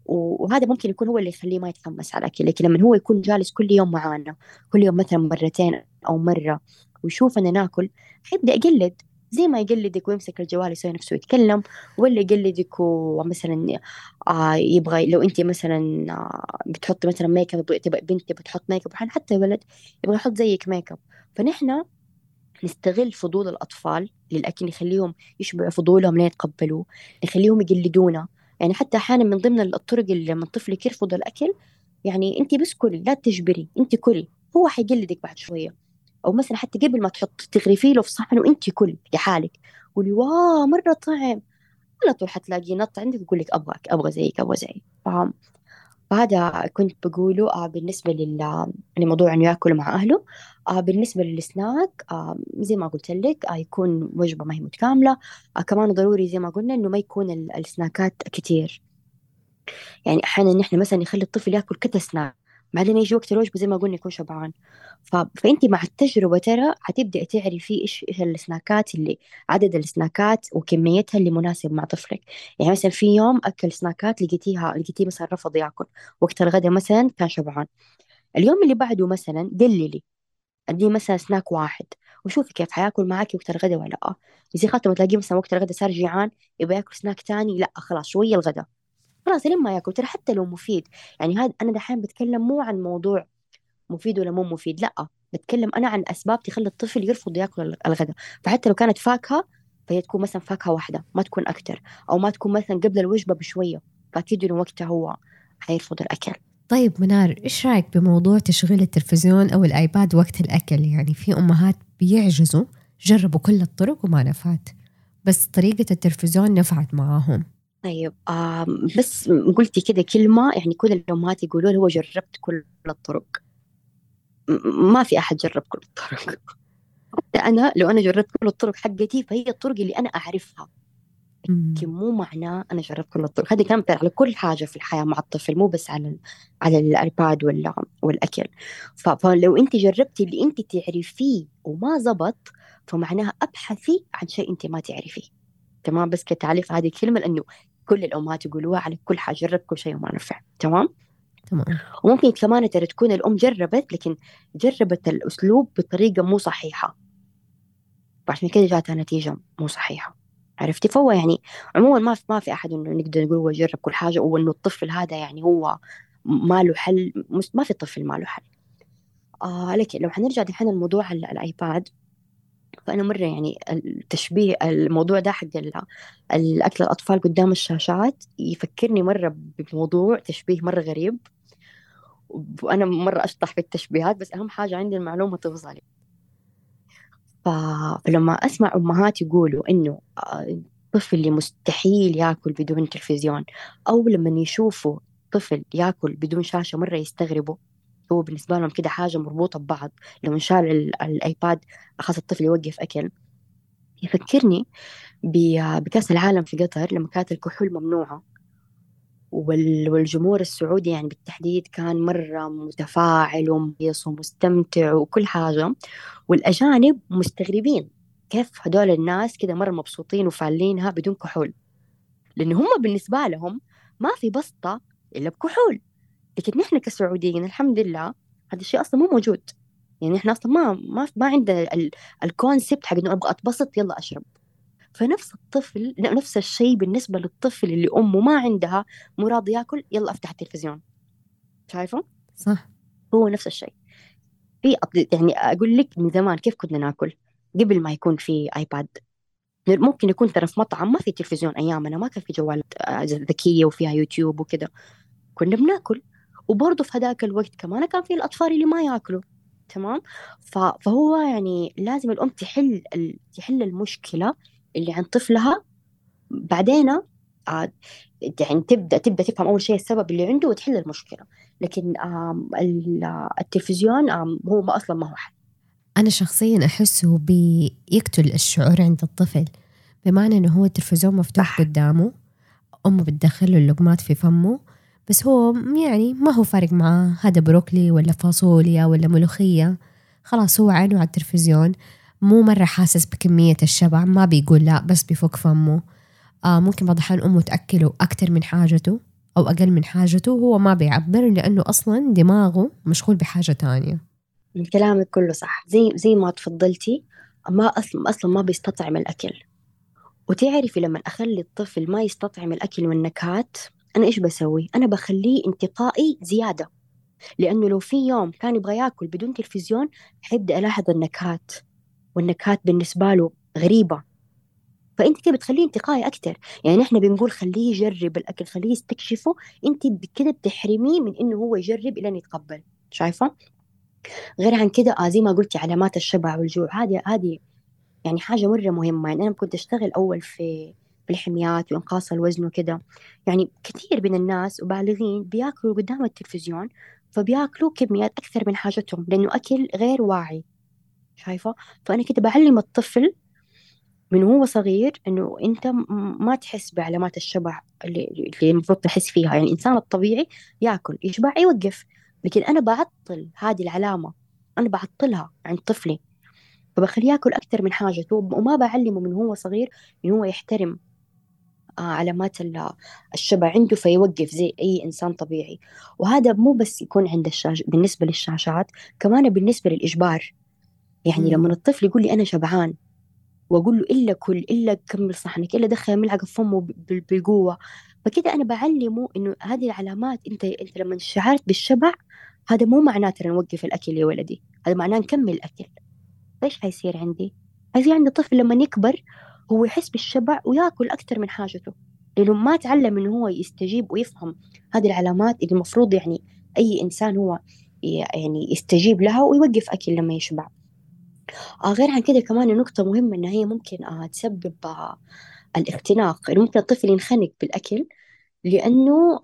وهذا ممكن يكون هو اللي يخليه ما يتحمس على الأكل. لكن لما هو يكون جالس كل يوم معانا كل يوم مثلا مرتين أو مرة ويشوفنا ناكل حيبدأ يقلد زي ما يقلدك ويمسك الجوال يسوي نفسه يتكلم ولا يقلدك ومثلا آه يبغى لو أنت مثلا آه بتحطي مثلا ميك اب تبغى بنت بتحط ميك اب حتى ولد يبغى يحط زيك ميك اب فنحن نستغل فضول الأطفال للأكل نخليهم يشبعوا فضولهم لين يتقبلوه نخليهم يقلدونا. يعني حتى أحيانا من ضمن الطرق اللي لما طفلك يرفض الأكل يعني أنت بس كلي لا تجبري أنت كلي. هو حيقلدك بعد شوية. أو مثلا حتى قبل ما تحط تغرفي له في صحن وأنت كلي لحالك قولي واو مرة طعم. على طول حتلاقيه نط عندك يقول لك أبغاك أبغى زيك أبغى زيك. فاهم؟ فهذا كنت بقوله آه بالنسبة لل لموضوع إنه يأكل مع أهله آه بالنسبة للسناك آه زي ما قلت لك يكون وجبة ما هي متكاملة كمان ضروري زي ما قلنا إنه ما يكون السناكات كتير. يعني أحيانا نحن مثلا نخلي الطفل يأكل كذا سناك. بعدين يجي وقت الوجبة زي ما قلنا يكون شبعان. ف... فأنت مع التجربة ترى حتبدأ تعرفي إيش إيش السناكات اللي عدد السناكات وكميتها اللي مناسب مع طفلك. يعني مثلا في يوم أكل سناكات لقيتيها لقيتيه مثلا رفض ياكل. وقت الغداء مثلا كان شبعان. اليوم اللي بعده مثلا قللي. اديه مثلا سناك واحد. وشوفي كيف حياكل معاكي وقت الغداء ولا لا. زي خاطر تلاقيه مثلا وقت الغداء صار جيعان يبغى ياكل سناك تاني لا خلاص شوية الغداء خلاص لين ما يأكل ترى حتى لو مفيد. يعني هذا أنا دحين بتكلم مو عن موضوع مفيد ولا مو مفيد لأ بتكلم أنا عن أسباب تخلي الطفل يرفض يأكل الغداء فحتى لو كانت فاكهة فهي تكون مثلا فاكهة واحدة ما تكون أكثر أو ما تكون مثلا قبل الوجبة بشوية فأكيد إنه وقتها هو حيرفض الأكل. طيب منار إيش رأيك بموضوع تشغيل التلفزيون أو الآيباد وقت الأكل؟ يعني في أمهات بيعجزوا جربوا كل الطرق وما نفعت بس طريقة التلفزيون نفعت معاهم. طيب آه بس قلتي كده كلمة يعني كل الأمهات يقولوا هو جربت كل الطرق. ما في أحد جرب كل الطرق. أنا لو أنا جربت كل الطرق حقتي فهي الطرق اللي أنا أعرفها. لكن مو معناه أنا جربت كل الطرق. هذه كانت على كل حاجة في الحياة مع الطفل مو بس على على الأيباد ولا والأكل. فلو أنت جربتي اللي أنت تعرفيه وما زبط فمعناها أبحثي عن شيء أنت ما تعرفيه. تمام؟ بس كتعريف هذه الكلمة لأنه كل الأمهات يقولوها على كل حاجة جرب كل شيء وما نفع تمام؟ تمام. وممكن كمان ترى تكون الأم جربت لكن جربت الأسلوب بطريقة مو صحيحة. وعشان كده جاتها نتيجة مو صحيحة. عرفتي؟ فهو يعني عموما ما في ما في أحد إنه نقدر نقول هو جرب كل حاجة وإنه الطفل هذا يعني هو ما له حل ما في طفل ما له حل. آه لكن لو حنرجع دحين الموضوع الآيباد فأنا مرة يعني التشبيه الموضوع ده حق الأكل الأطفال قدام الشاشات يفكرني مرة بموضوع تشبيه مرة غريب. وأنا مرة أشطح في التشبيهات بس أهم حاجة عندي المعلومة توصلي فلما أسمع أمهات يقولوا إنه الطفل اللي مستحيل يأكل بدون تلفزيون أو لما يشوفوا طفل يأكل بدون شاشة مرة يستغربوا. هو بالنسبة لهم كده حاجة مربوطة ببعض لو انشال الآيباد خاصة الطفل يوقف أكل. يفكرني بكأس العالم في قطر لما كانت الكحول ممنوعة والجمهور السعودي يعني بالتحديد كان مرة متفاعل ومهيص ومستمتع وكل حاجة والأجانب مستغربين كيف هدول الناس كده مرة مبسوطين وفالينها بدون كحول. لأن هم بالنسبة لهم ما في بسطة إلا بكحول. لكن نحن كسعوديين الحمد لله هذا الشيء أصلا مو موجود. يعني إحنا أصلا ما ما ما عندنا الكونسبت حق إنه أبغى أتبسط يلا أشرب. فنفس الطفل نفس الشيء بالنسبة للطفل اللي أمه ما عندها مو راضي ياكل يلا أفتح التلفزيون. شايفة؟ صح. هو نفس الشيء. في يعني أقول لك من زمان كيف كنا ناكل؟ قبل ما يكون في ايباد ممكن يكون ترى في مطعم ما في تلفزيون أيامنا ما كان في جوالات آه، ذكية وفيها يوتيوب وكذا. كنا بناكل. وبرضه في هذاك الوقت كمان كان في الأطفال اللي ما ياكلوا تمام؟ فهو يعني لازم الأم تحل تحل المشكلة اللي عند طفلها. بعدين آه، يعني تبدأ تبدأ تفهم أول شيء السبب اللي عنده وتحل المشكلة. لكن التلفزيون هو ما أصلا ما هو حل. أنا شخصيا أحسه بيقتل الشعور عند الطفل بمعنى إنه هو التلفزيون مفتوح قدامه أمه بتدخله اللقمات في فمه بس هو يعني ما هو فارق معاه. هذا بروكلي ولا فاصوليا ولا ملوخية. خلاص هو عينه على التلفزيون. مو مرة حاسس بكمية الشبع. ما بيقول لا بس بيفك فمه. آه ممكن بعض الأحيان أمه تأكله أكتر من حاجته أو أقل من حاجته. هو ما بيعبر لأنه أصلا دماغه مشغول بحاجة تانية. كلامك كله صح. زي زي ما تفضلتي ما أصلا أصلا ما بيستطعم الأكل. وتعرفي لما أخلي الطفل ما يستطعم الأكل والنكهات أنا إيش بسوي؟ أنا بخليه انتقائي زيادة. لأنه لو في يوم كان يبغى يأكل بدون تلفزيون حيبدأ ألاحظ النكهات والنكهات بالنسبة له غريبة. فأنت كده بتخليه انتقائي أكتر. يعني إحنا بنقول خليه يجرب الأكل خليه يستكشفه. أنت كده بتحرميه من إنه هو يجرب إلى يتقبل. شايفة؟ غير عن كده آه زي ما قلتي علامات الشبع والجوع هذه هذه يعني حاجة مرة مهمة. يعني أنا كنت أشتغل أول في في الحميات وإنقاص الوزن وكده. يعني كثير من الناس وبالغين بياكلوا قدام التلفزيون فبياكلوا كميات أكثر من حاجتهم لأنه أكل غير واعي شايفة؟ فأنا كده بعلم الطفل من هو صغير إنه أنت ما تحس بعلامات الشبع اللي, المفروض تحس فيها. يعني الإنسان الطبيعي ياكل يشبع يوقف لكن أنا بعطل هذه العلامة أنا بعطلها عند طفلي فبخليه ياكل أكثر من حاجته وما بعلمه من هو صغير إنه هو يحترم علامات الشبع عنده فيوقف زي أي إنسان طبيعي. وهذا مو بس يكون عند الشاش بالنسبة للشاشات كمان بالنسبة للإجبار. يعني لما الطفل يقول لي أنا شبعان وأقول له إلا كل إلا كمل صحنك إلا دخل ملعقة في فمه بالقوة. فكده أنا بعلمه إنه هذه العلامات أنت أنت لما شعرت بالشبع هذا مو معناته نوقف الأكل يا ولدي. هذا معناه نكمل الأكل. إيش حيصير عندي؟ حيصير عندي طفل لما يكبر هو يحس بالشبع وياكل أكثر من حاجته لأنه ما تعلم إنه هو يستجيب ويفهم هذه العلامات اللي المفروض يعني أي إنسان هو يعني يستجيب لها ويوقف أكل لما يشبع. آه غير عن كده كمان نقطة مهمة إن هي ممكن آه تسبب آه الاختناق يعني ممكن الطفل ينخنق بالأكل لأنه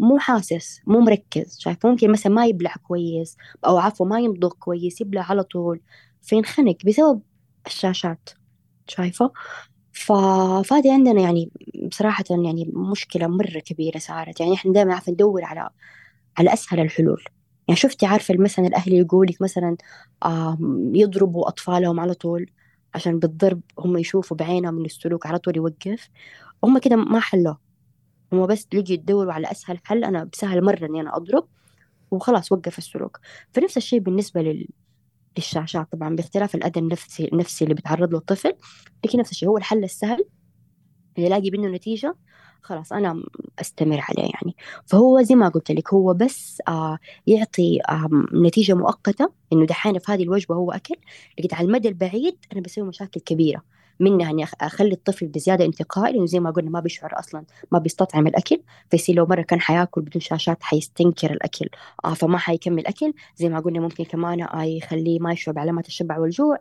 مو حاسس مو مركز شايف؟ ممكن مثلا ما يبلع كويس أو عفوا ما يمضغ كويس يبلع على طول فينخنق بسبب الشاشات. شايفة. ف... فهذه عندنا يعني بصراحة يعني مشكلة مرة كبيرة صارت. يعني إحنا دائما عارفة ندور على على أسهل الحلول. يعني شفتي عارفة مثلا الأهل يقولك مثلا يضربوا أطفالهم على طول عشان بالضرب هم يشوفوا بعينهم من السلوك على طول يوقف. هم كده ما حلوة. هم بس لقوا يدوروا على أسهل حل. أنا بسهل مرة إني أنا أضرب وخلاص وقف السلوك. فنفس الشيء بالنسبة لل... للشاشات طبعا باختلاف الأذى النفسي النفسي اللي بيتعرض له الطفل. لكن نفس الشيء هو الحل السهل. اللي يلاقي منه نتيجة خلاص أنا أستمر عليه يعني. فهو زي ما قلت لك هو بس آه يعطي آه نتيجة مؤقتة إنه دحين في هذه الوجبة هو أكل. لكن على المدى البعيد أنا بسوي مشاكل كبيرة. منها اني أخلي الطفل بزيادة انتقائي لأنه زي ما قلنا ما بيشعر أصلا ما بيستطعم الأكل. فيصير لو مرة كان حياكل بدون شاشات حيستنكر الأكل. آه فما حيكمل أكل. زي ما قلنا ممكن كمان آه يخليه ما يشعر بعلامات الشبع والجوع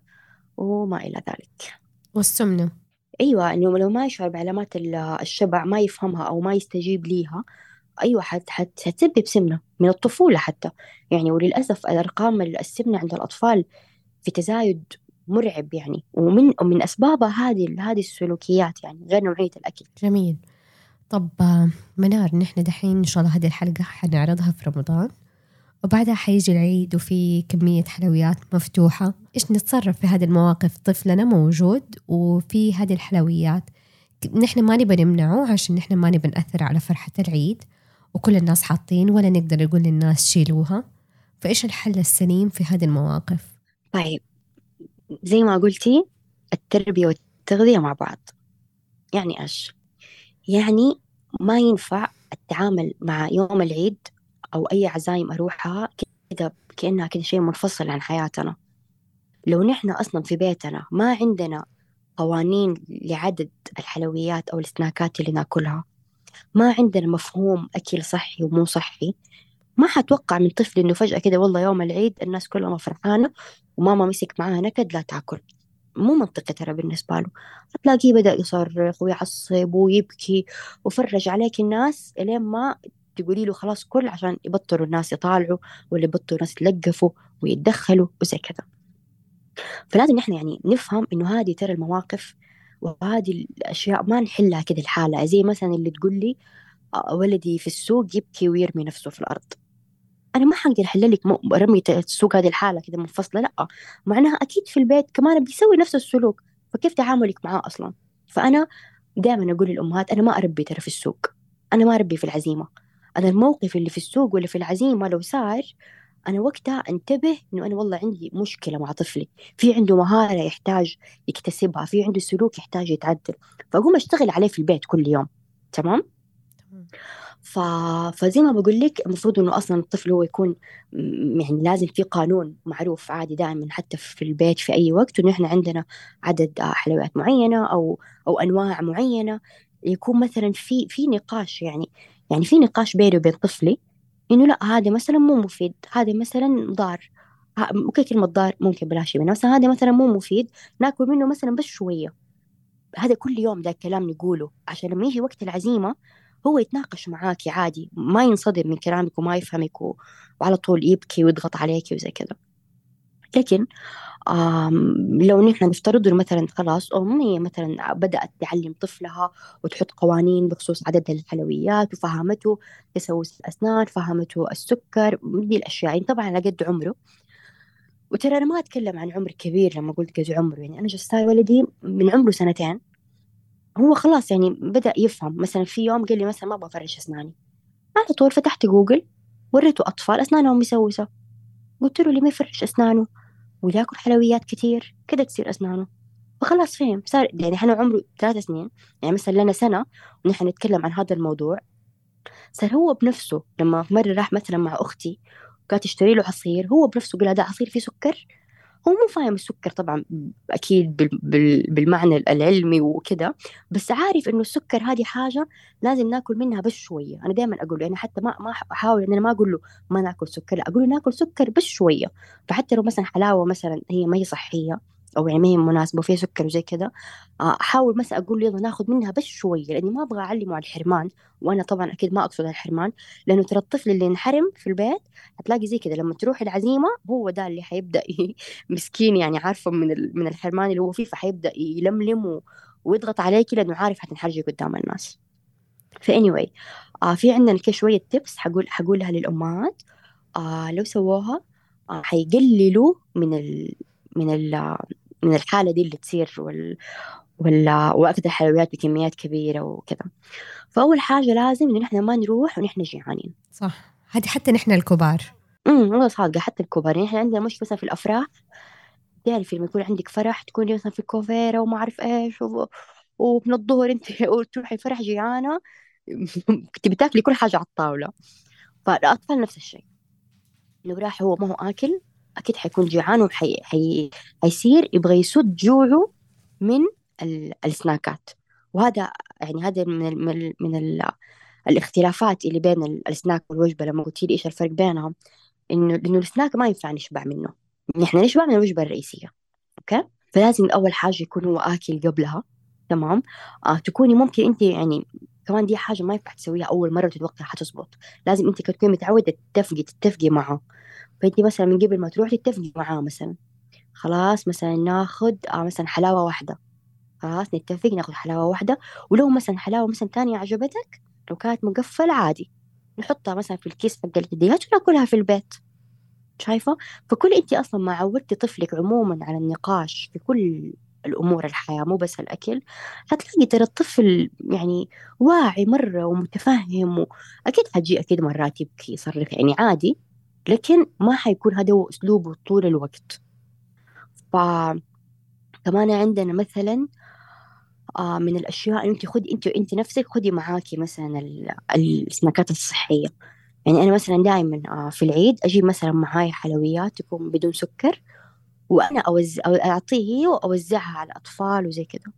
وما إلى ذلك. والسمنة. أيوه إنه لو ما يشعر بعلامات الشبع ما يفهمها أو ما يستجيب ليها أيوه حت حتسبب سمنة من الطفولة حتى. يعني وللأسف الارقام السمنة عند الأطفال في تزايد مرعب يعني. ومن ومن أسبابها هذه هذه السلوكيات يعني غير نوعية الأكل. جميل. طب منار نحن دحين إن شاء الله هذه الحلقة حنعرضها في رمضان وبعدها حيجي العيد وفي كمية حلويات مفتوحة. إيش نتصرف في هذه المواقف؟ طفلنا موجود وفي هذه الحلويات. نحن ما نبى نمنعه عشان نحن ما نبى نأثر على فرحة العيد وكل الناس حاطين ولا نقدر نقول للناس شيلوها. فإيش الحل السليم في هذه المواقف؟ طيب زي ما قلتي التربية والتغذية مع بعض يعني إيش؟ يعني ما ينفع التعامل مع يوم العيد أو أي عزايم أروحها كذا كأنها كذا شيء منفصل عن حياتنا لو نحن أصلا في بيتنا ما عندنا قوانين لعدد الحلويات أو السناكات اللي ناكلها ما عندنا مفهوم أكل صحي ومو صحي ما حتوقع من طفل إنه فجأة كده والله يوم العيد الناس كلها فرحانة وماما مسك معاها نكد لا تاكل. مو منطقي ترى بالنسبة له. تلاقيه بدأ يصرخ ويعصب ويبكي وفرج عليك الناس إلين ما تقولي له خلاص كل عشان يبطلوا الناس يطالعوا ولا يبطلوا الناس يتلقفوا ويتدخلوا وزي كذا. فلازم نحن يعني نفهم إنه هذه ترى المواقف وهذه الأشياء ما نحلها كذا الحالة زي مثلا اللي تقول لي آه، ولدي في السوق يبكي ويرمي نفسه في الأرض. أنا ما حقدر أحل لك رمية السوق هذه الحالة كذا منفصله لأ. معناها أكيد في البيت كمان بيسوي نفس السلوك فكيف تعاملك معاه أصلا؟ فأنا دائما أقول للأمهات أنا ما أربي ترى في السوق أنا ما أربي في العزيمة. أنا الموقف اللي في السوق ولا في العزيمة لو صار أنا وقتها أنتبه إنه أنا والله عندي مشكلة مع طفلي. في عنده مهارة يحتاج يكتسبها في عنده سلوك يحتاج يتعدل. فأقوم أشتغل عليه في البيت كل يوم تمام؟ ف... فزي ما بقول لك المفروض إنه أصلا الطفل هو يكون يعني لازم في قانون معروف عادي دائما حتى في البيت في أي وقت إنه إحنا عندنا عدد حلويات معينة أو أو أنواع معينة. يكون مثلا في في نقاش يعني يعني في نقاش بيني وبين طفلي إنه لا هذا مثلا مو مفيد هذا مثلا ضار. ممكن كلمة ضار ممكن بلاش منه مثلا هذا مثلا مو مفيد ناكل منه مثلا بس شوية. هذا كل يوم ذا الكلام نقوله عشان لما يجي وقت العزيمة هو يتناقش معاكي عادي ما ينصدم من كلامك وما يفهمك. وعلى طول يبكي ويضغط عليكي وزي كذا. لكن لو نحن نفترض مثلا خلاص أم هي مثلا بدأت تعلم طفلها وتحط قوانين بخصوص عدد الحلويات وفهمته تسوس الأسنان فهمته السكر دي الأشياء. يعني طبعا على قد عمره. وترى أنا ما أتكلم عن عمر كبير لما قلت قد عمره. يعني أنا جستاي ولدي من عمره سنتين. هو خلاص يعني بدأ يفهم. مثلا في يوم قال لي مثلا ما أبغى أفرش أسناني. على طول فتحت جوجل وريته أطفال أسنانهم مسوسة قلت له ليه ما يفرش أسنانه؟ وياكل حلويات كتير. كده تصير أسنانه. فخلاص فهم. صار يعني إحنا عمره ثلاث سنين يعني مثلا لنا سنة ونحن نتكلم عن هذا الموضوع. صار هو بنفسه لما مرة راح مثلا مع أختي وكانت تشتري له عصير هو بنفسه قال هذا عصير فيه سكر. هو مو فاهم السكر طبعا أكيد بالمعنى العلمي وكذا بس عارف إنه السكر هذه حاجة لازم ناكل منها بس شوية. أنا دائما أقول له يعني حتى ما ما أحاول إن أنا ما أقول له ما ناكل سكر لا أقول له ناكل سكر بس شوية. فحتى لو مثلا حلاوة مثلا هي ما هي صحية أو يعني ما هي مناسبة وفيها سكر وزي كذا آه، أحاول مثلا أقول يلا ناخذ منها بس شوية لأني ما أبغى أعلمه على الحرمان وأنا طبعا أكيد ما أقصد الحرمان لأنه ترى الطفل اللي انحرم في البيت هتلاقي زي كذا لما تروح العزيمة هو ده اللي حيبدأ مسكين يعني عارفه من من الحرمان اللي هو فيه فحيبدأ يلملم. ويضغط عليك لأنه عارف حتنحرجي قدام الناس فاني anyway, آه في عندنا كده شوية تبس حقول حقولها للأمهات آه لو سووها آه حيقللوا من ال من ال من الحالة دي اللي تصير وال... ولا وأكل الحلويات بكميات كبيرة وكذا. فأول حاجة لازم إنه نحن ما نروح ونحن جيعانين. صح. هذه حتى نحن الكبار. امم والله صادقة حتى الكبار. يعني عندنا مشكلة مثلا في الأفراح. تعرفي لما يكون عندك فرح تكوني مثلا في كوفيرة وما أعرف إيش و... ومن الظهر أنت تروحي فرح جيعانة تبي تاكلي كل حاجة على الطاولة. فالأطفال نفس الشيء. لو راح هو ما هو آكل. أكيد حيكون جوعان وحيصير يبغى يسد جوعه من السناكات. وهذا يعني هذا من ال من, ال من ال الاختلافات اللي بين السناك والوجبة لما قلت لي إيش الفرق بينهم إنه إنه السناك ما ينفع نشبع منه. نحن نشبع من الوجبة الرئيسية أوكي؟ فلازم أول حاجة يكون هو آكل قبلها تمام؟ آه تكوني ممكن أنت يعني كمان دي حاجة ما ينفع تسويها أول مرة وتتوقع حتزبط. لازم أنت تكوني متعودة تتفقي تتفقي معه. فأنت مثلا من قبل ما تروحي تتفقي معاه مثلا. خلاص مثلا ناخد آه مثلا حلاوة واحدة. خلاص نتفق ناخد حلاوة واحدة. ولو مثلا حلاوة مثلا تانية عجبتك لو كانت مقفلة عادي. نحطها مثلا في الكيس حق الهديات وناكلها في البيت. شايفة؟ فكل أنت أصلا ما عودتي طفلك عموما على النقاش في كل الأمور الحياة مو بس الأكل هتلاقي ترى الطفل يعني واعي مرة ومتفهم وأكيد حتجي أكيد مرات يبكي يصرخ يعني عادي. لكن ما حيكون هذا هو أسلوبه طول الوقت. فكمان عندنا مثلا آه من الأشياء أنت خدي أنت أنت نفسك خدي معاكي مثلا السناكات الصحية. يعني أنا مثلا دائما آه في العيد أجيب مثلا معاي حلويات تكون بدون سكر وأنا أوزع أعطيه وأوزعها على الأطفال وزي كذا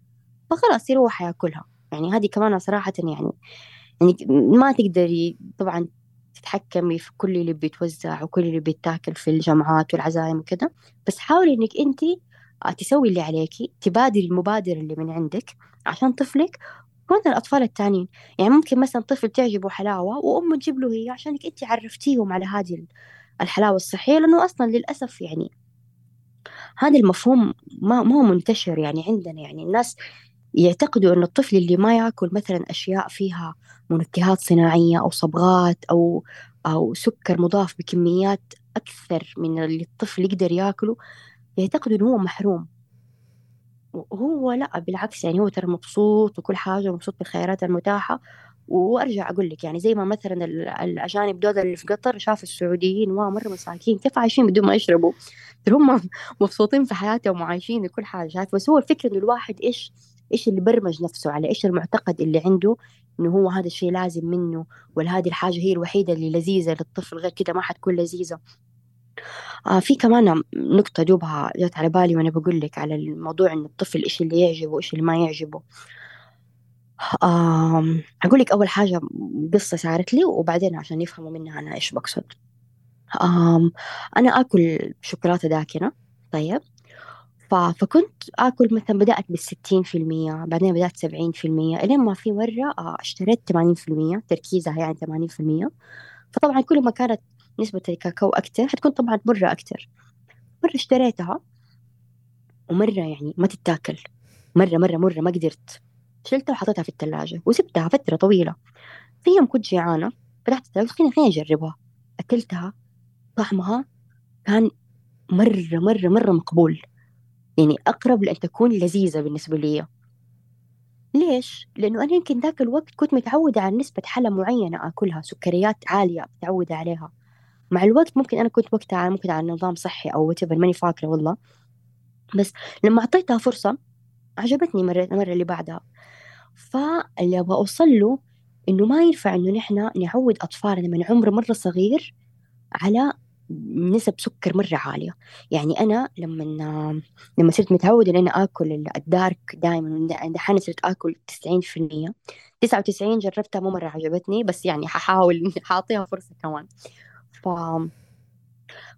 فخلاص يروح ياكلها. يعني هذه كمان صراحة يعني يعني ما تقدري طبعا تتحكمي في كل اللي بيتوزع وكل اللي بيتاكل في الجامعات والعزايم وكذا بس حاولي إنك انت آه، تسوي اللي عليكي تبادري المبادرة اللي من عندك عشان طفلك وانت الأطفال التانيين. يعني ممكن مثلا طفل تعجبه حلاوة وأمه تجيب له هي عشانك أنت عرفتيهم على هذه الحلاوة الصحية لأنه أصلا للأسف يعني هذا المفهوم ما ما هو منتشر يعني عندنا. يعني الناس يعتقدوا أن الطفل اللي ما يأكل مثلا أشياء فيها منكهات صناعية أو صبغات أو أو سكر مضاف بكميات أكثر من اللي الطفل يقدر يأكله يعتقدوا إنه هو محروم. وهو لا بالعكس يعني هو ترى مبسوط وكل حاجة مبسوط بالخيارات المتاحة. وأرجع أقول لك يعني زي ما مثلا الاجانب دول اللي في قطر شافوا السعوديين واو مرة مساكين كيف عايشين بدون ما يشربوا؟ هم مبسوطين في حياتهم وعايشين وكل حاجة. بس هو الفكرة إنه الواحد إيش إيش اللي برمج نفسه على إيش المعتقد اللي عنده إنه هو هذا الشيء لازم منه ولا هذه الحاجة هي الوحيدة اللي لذيذة للطفل غير كده ما حتكون لذيذة. آه في كمان نقطة دوبها جت على بالي وأنا بقول لك على الموضوع إن الطفل إيش اللي يعجبه وإيش اللي ما يعجبه. آه أقول لك أول حاجة قصة صارت لي وبعدين عشان يفهموا منها أنا إيش بقصد. آه أنا آكل شوكولاتة داكنة طيب. فكنت آكل مثلا بدأت في المية بعدين بدأت سبعين في المية إلين ما في مرة آه اشتريت ثمانين في المية تركيزها يعني ثمانين في المية. فطبعا كل ما كانت نسبة الكاكاو أكتر حتكون طبعا مرة أكتر. مرة اشتريتها ومرة يعني ما تتاكل. مرة مرة مرة ما قدرت. شلتها وحطيتها في الثلاجة وسبتها فترة طويلة. في يوم كنت جيعانة فتحت الثلاجة خليني خليني أجربها. أكلتها طعمها كان مرة مرة مرة مقبول. يعني أقرب لأن تكون لذيذة بالنسبة لي ليش؟ لأنه أنا يمكن ذاك الوقت كنت متعودة على نسبة حلا معينة أكلها سكريات عالية متعودة عليها. مع الوقت ممكن أنا كنت وقتها ممكن على نظام صحي أو وتبر ماني فاكرة والله. بس لما أعطيتها فرصة عجبتني مرة المرة اللي بعدها. فاللي أبغى أوصل له إنه ما ينفع إنه نحن نعود أطفالنا من عمر مرة صغير على نسب سكر مرة عالية. يعني أنا لما لما صرت متعودة إن أنا آكل الدارك دائما دحين صرت آكل 90% 99 جربتها مو مرة عجبتني بس يعني ححاول حاعطيها فرصة كمان. ف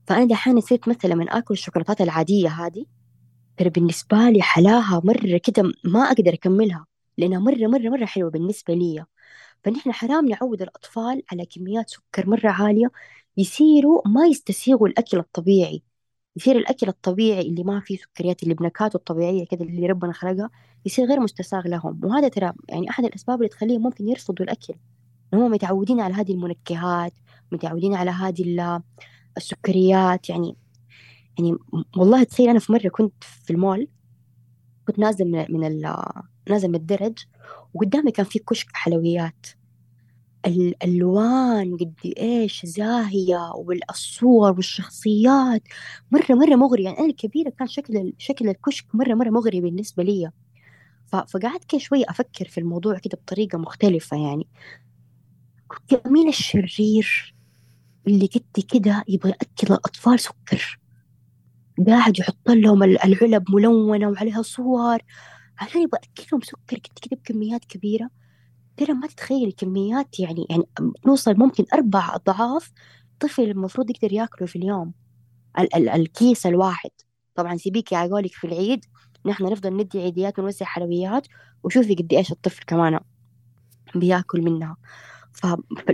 فأنا دحين صرت مثلا من آكل الشوكولاتات العادية هذه ترى بالنسبة لي حلاها مرة كده ما أقدر أكملها لأنها مرة مرة مرة حلوة بالنسبة لي. فنحن حرام نعود الأطفال على كميات سكر مرة عالية يصيروا ما يستسيغوا الأكل الطبيعي. يصير الأكل الطبيعي اللي ما فيه سكريات اللي بنكهاته الطبيعية كده اللي ربنا خلقها يصير غير مستساغ لهم. وهذا ترى يعني أحد الأسباب اللي تخليهم ممكن يرفضوا الأكل. هم متعودين على هذه المنكهات متعودين على هذه السكريات. يعني يعني والله تخيل أنا في مرة كنت في المول كنت نازل من من نازل من الدرج وقدامي كان في كشك حلويات. الألوان قد إيش زاهية والصور والشخصيات. مرة مرة مغرية. يعني أنا الكبيرة كان شكل شكل الكشك مرة مرة مغري بالنسبة لي فقعدت كده شوية أفكر في الموضوع كده بطريقة مختلفة يعني. مين الشرير اللي قد كده يبغى يأكل الأطفال سكر. قاعد يحط لهم العلب ملونة وعليها صور. عشان يبغى يأكلهم سكر قد كده بكميات كبيرة. ترى ما تتخيل كميات يعني يعني توصل ممكن أربع أضعاف طفل المفروض يقدر ياكله في اليوم ال ال الكيس الواحد. طبعا سيبيك يا قولك في العيد نحن نفضل ندي عيديات ونوزع حلويات وشوفي قد إيش الطفل كمان بياكل منها.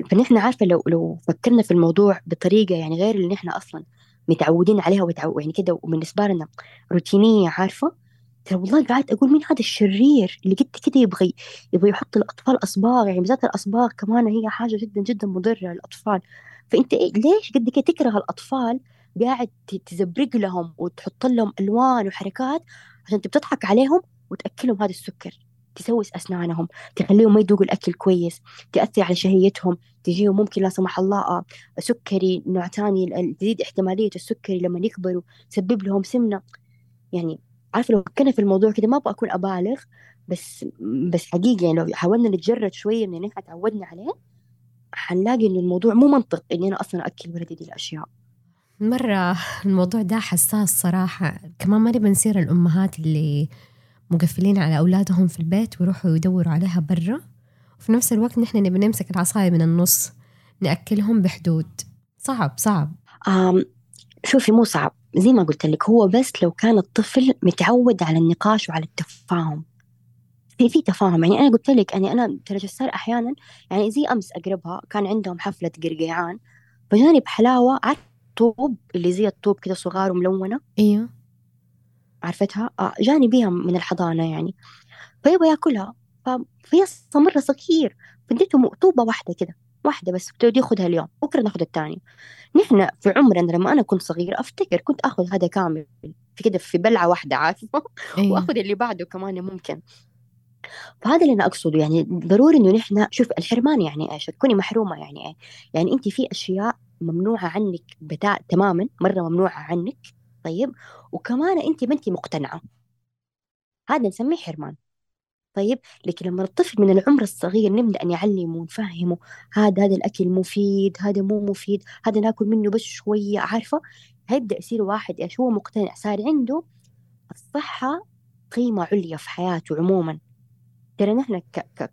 فنحن عارفة لو لو فكرنا في الموضوع بطريقة يعني غير اللي نحن أصلا متعودين عليها وتعو يعني كده وبالنسبة لنا روتينية عارفة؟ ترى والله قاعد أقول مين هذا الشرير اللي قد كده يبغى يبغى يحط الأطفال أصباغ يعني بالذات الأصباغ كمان هي حاجة جدا جدا مضرة للأطفال. فأنت إيه ليش قد كده تكره الأطفال قاعد تزبرق لهم وتحط لهم ألوان وحركات عشان تضحك عليهم وتاكلهم هذا السكر؟ تسوس أسنانهم تخليهم ما يذوقوا الأكل كويس تأثر على شهيتهم تجيهم ممكن لا سمح الله آه، سكري نوع ثاني تزيد احتمالية السكري لما يكبروا تسبب لهم سمنة. يعني عارفة لو فكرنا في الموضوع كده ما أبغى أكون أبالغ بس بس حقيقة يعني لو حاولنا نتجرد شوية إن نحن تعودنا عليه حنلاقي إنه الموضوع مو منطق إني أنا أصلا أكل ولدي دي الأشياء. مرة الموضوع ده حساس صراحة. كمان ما نبي نصير الأمهات اللي مقفلين على أولادهم في البيت ويروحوا يدوروا عليها برا. وفي نفس الوقت نحن نبي نمسك العصاية من النص نأكلهم بحدود. صعب صعب. آم شوفي مو صعب. زي ما قلت لك هو بس لو كان الطفل متعود على النقاش وعلى التفاهم. في في تفاهم. يعني أنا قلت لك يعني أنا ترى جسار أحيانا يعني زي أمس أقربها كان عندهم حفلة قرقيعان فجاني بحلاوة عارف طوب اللي زي الطوب كده صغار وملونة. أيوه. عرفتها؟ آه جاني بيها من الحضانة يعني. فيبغى ياكلها. فهي مرة صغير. فديته طوبة واحدة كده. واحدة بس بتودي ياخذها اليوم بكرة ناخذ الثاني نحن في عمرنا لما أنا كنت صغير أفتكر كنت أخذ هذا كامل في كده في بلعة واحدة عارفة؟ أيه. وأخذ اللي بعده كمان ممكن. فهذا اللي أنا أقصده يعني ضروري إنه نحن شوف الحرمان يعني إيش؟ تكوني محرومة يعني إيه؟ يعني انت في أشياء ممنوعة عنك بتاع تماما مرة ممنوعة عنك طيب؟ وكمان انت ما انت مقتنعة. هذا نسميه حرمان. طيب لكن لما الطفل من العمر الصغير نبدأ نعلمه ونفهمه هذا هذا الأكل مفيد هذا مو مفيد هذا ناكل منه بس شوية عارفة؟ هيبدأ يصير واحد إيش هو مقتنع صار عنده الصحة قيمة عليا في حياته عموما. ترى نحن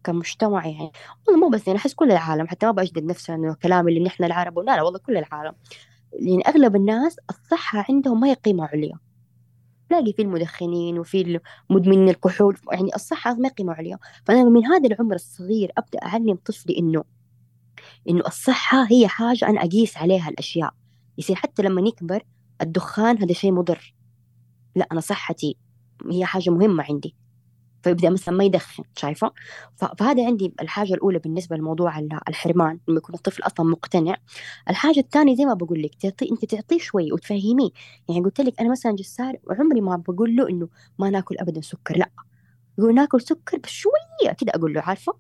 كمجتمع يعني والله مو بس يعني أحس كل العالم حتى ما بجدد نفسي إنه كلامي اللي نحن العرب لا لا والله كل العالم. يعني أغلب الناس الصحة عندهم ما هي قيمة عليا. تلاقي في المدخنين وفي مدمنين الكحول يعني الصحة ما قيمة عليا فأنا من هذا العمر الصغير أبدأ أعلم طفلي إنه إنه الصحة هي حاجة أنا أقيس عليها الأشياء. يصير حتى لما نكبر الدخان هذا شيء مضر. لا أنا صحتي هي حاجة مهمة عندي. فيبدأ مثلا ما يدخن شايفة؟ فهذا عندي الحاجة الأولى بالنسبة لموضوع الحرمان لما يكون الطفل أصلا مقتنع. الحاجة الثانية زي ما بقول لك تعطي أنت تعطيه شوي وتفهميه. يعني قلت لك أنا مثلا جسار عمري ما بقول له إنه ما ناكل أبدا سكر لأ. يقول ناكل سكر بس شوية كده أقول له عارفة؟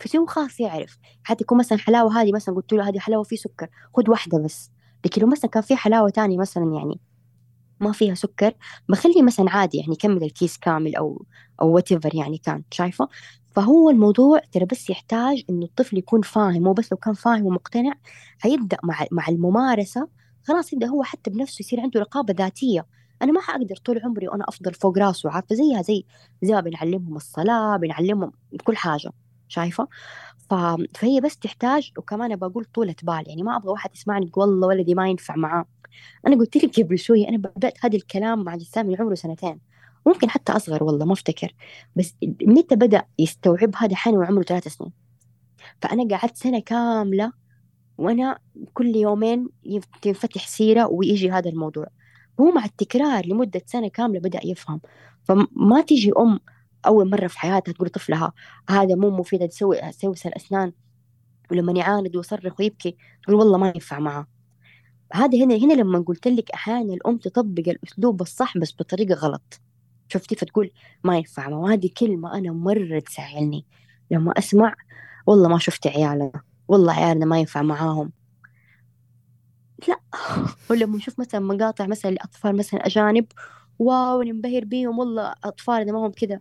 فشو خاص يعرف. حتى يكون مثلا حلاوة هذه مثلا قلت له هذه حلاوة في سكر خذ واحدة بس. لكن لو مثلا كان في حلاوة تانية مثلا يعني ما فيها سكر بخليه مثلا عادي يعني يكمل الكيس كامل أو أو وات يعني كان شايفة؟ فهو الموضوع ترى بس يحتاج إنه الطفل يكون فاهم مو بس لو كان فاهم ومقتنع هيبدأ مع مع الممارسة خلاص يبدأ هو حتى بنفسه يصير عنده رقابة ذاتية. أنا ما حقدر طول عمري وأنا أفضل فوق راسه عارفة؟ زيها زي زي ما بنعلمهم الصلاة بنعلمهم كل حاجة شايفة؟ ف... فهي بس تحتاج وكمان بقول طولة بال يعني ما أبغى واحد يسمعني والله ولدي ما ينفع معاه. أنا قلت لك قبل شوي أنا بدأت هذا الكلام مع جسام من عمره سنتين. ممكن حتى أصغر والله ما أفتكر. بس متى بدأ يستوعب هذا حين وعمره ثلاث سنين؟ فأنا قعدت سنة كاملة وأنا كل يومين تنفتح سيرة ويجي هذا الموضوع. هو مع التكرار لمدة سنة كاملة بدأ يفهم. فما تيجي أم أول مرة في حياتها تقول طفلها هذا مو مفيد تسوي تسوي الأسنان ولما يعاند ويصرخ ويبكي تقول والله ما ينفع معاه هذا هنا هنا لما قلت لك أحيانا الأم تطبق الأسلوب الصح بس بطريقة غلط. شفتي؟ فتقول ما ينفع وهذه كلمة أنا مرة تزعلني لما أسمع والله ما شفت عيالنا والله عيالنا ما ينفع معاهم. لا. ولما نشوف مثلا مقاطع مثلا لأطفال مثلا أجانب واو ننبهر بيهم والله اطفال ما هم كذا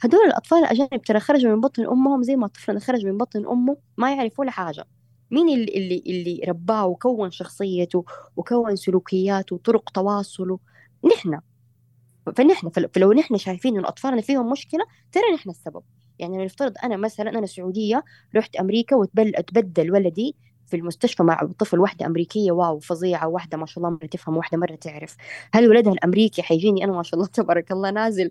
هدول الأطفال الأجانب ترى خرجوا من بطن أمهم زي ما طفلنا خرج من بطن أمه ما يعرف ولا حاجة. مين اللي اللي اللي رباه وكون شخصيته وكون سلوكياته وطرق تواصله؟ نحن. فنحن فلو نحن شايفين انه أطفالنا فيهم مشكلة ترى نحن السبب. يعني نفترض أنا مثلا أنا سعودية رحت أمريكا وتبدل ولدي في المستشفى مع طفل واحدة أمريكية واو فظيعة واحدة ما شاء الله مرة تفهم واحدة مرة تعرف. هل ولدها الأمريكي حيجيني أنا ما شاء الله تبارك الله نازل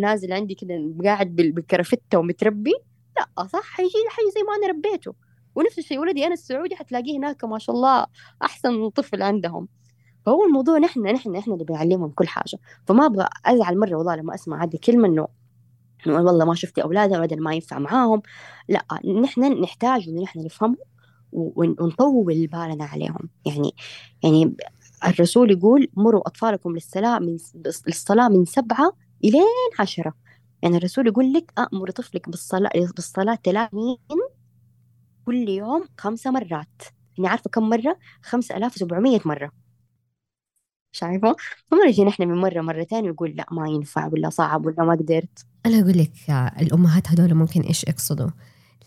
نازل عندي كده قاعد بالكرفتة ومتربي؟ لا صح حيجي حي زي ما أنا ربيته. ونفس الشيء ولدي أنا السعودي حتلاقيه هناك ما شاء الله أحسن طفل عندهم. فهو الموضوع نحن نحن نحن اللي بنعلمهم كل حاجة. فما أبغى أزعل مرة والله لما أسمع هذه الكلمة إنه والله ما شفتي أولادها أولادها ما ينفع معاهم. لا نحن نحتاج إنه نحن نفهمهم ونطول بالنا عليهم. يعني يعني الرسول يقول مروا أطفالكم للصلاة من للصلاة من سبعة إلين عشرة. يعني الرسول يقول لك أمر طفلك بالصلاة بالصلاة 30 كل يوم خمسة مرات. يعني عارفة كم مرة؟ خمسة ألاف وسبعمية مرة. شايفة؟ فما نجي نحن من مرة مرتين ونقول لا ما ينفع ولا صعب ولا ما قدرت. أنا أقول لك الأمهات هذول ممكن إيش يقصدوا؟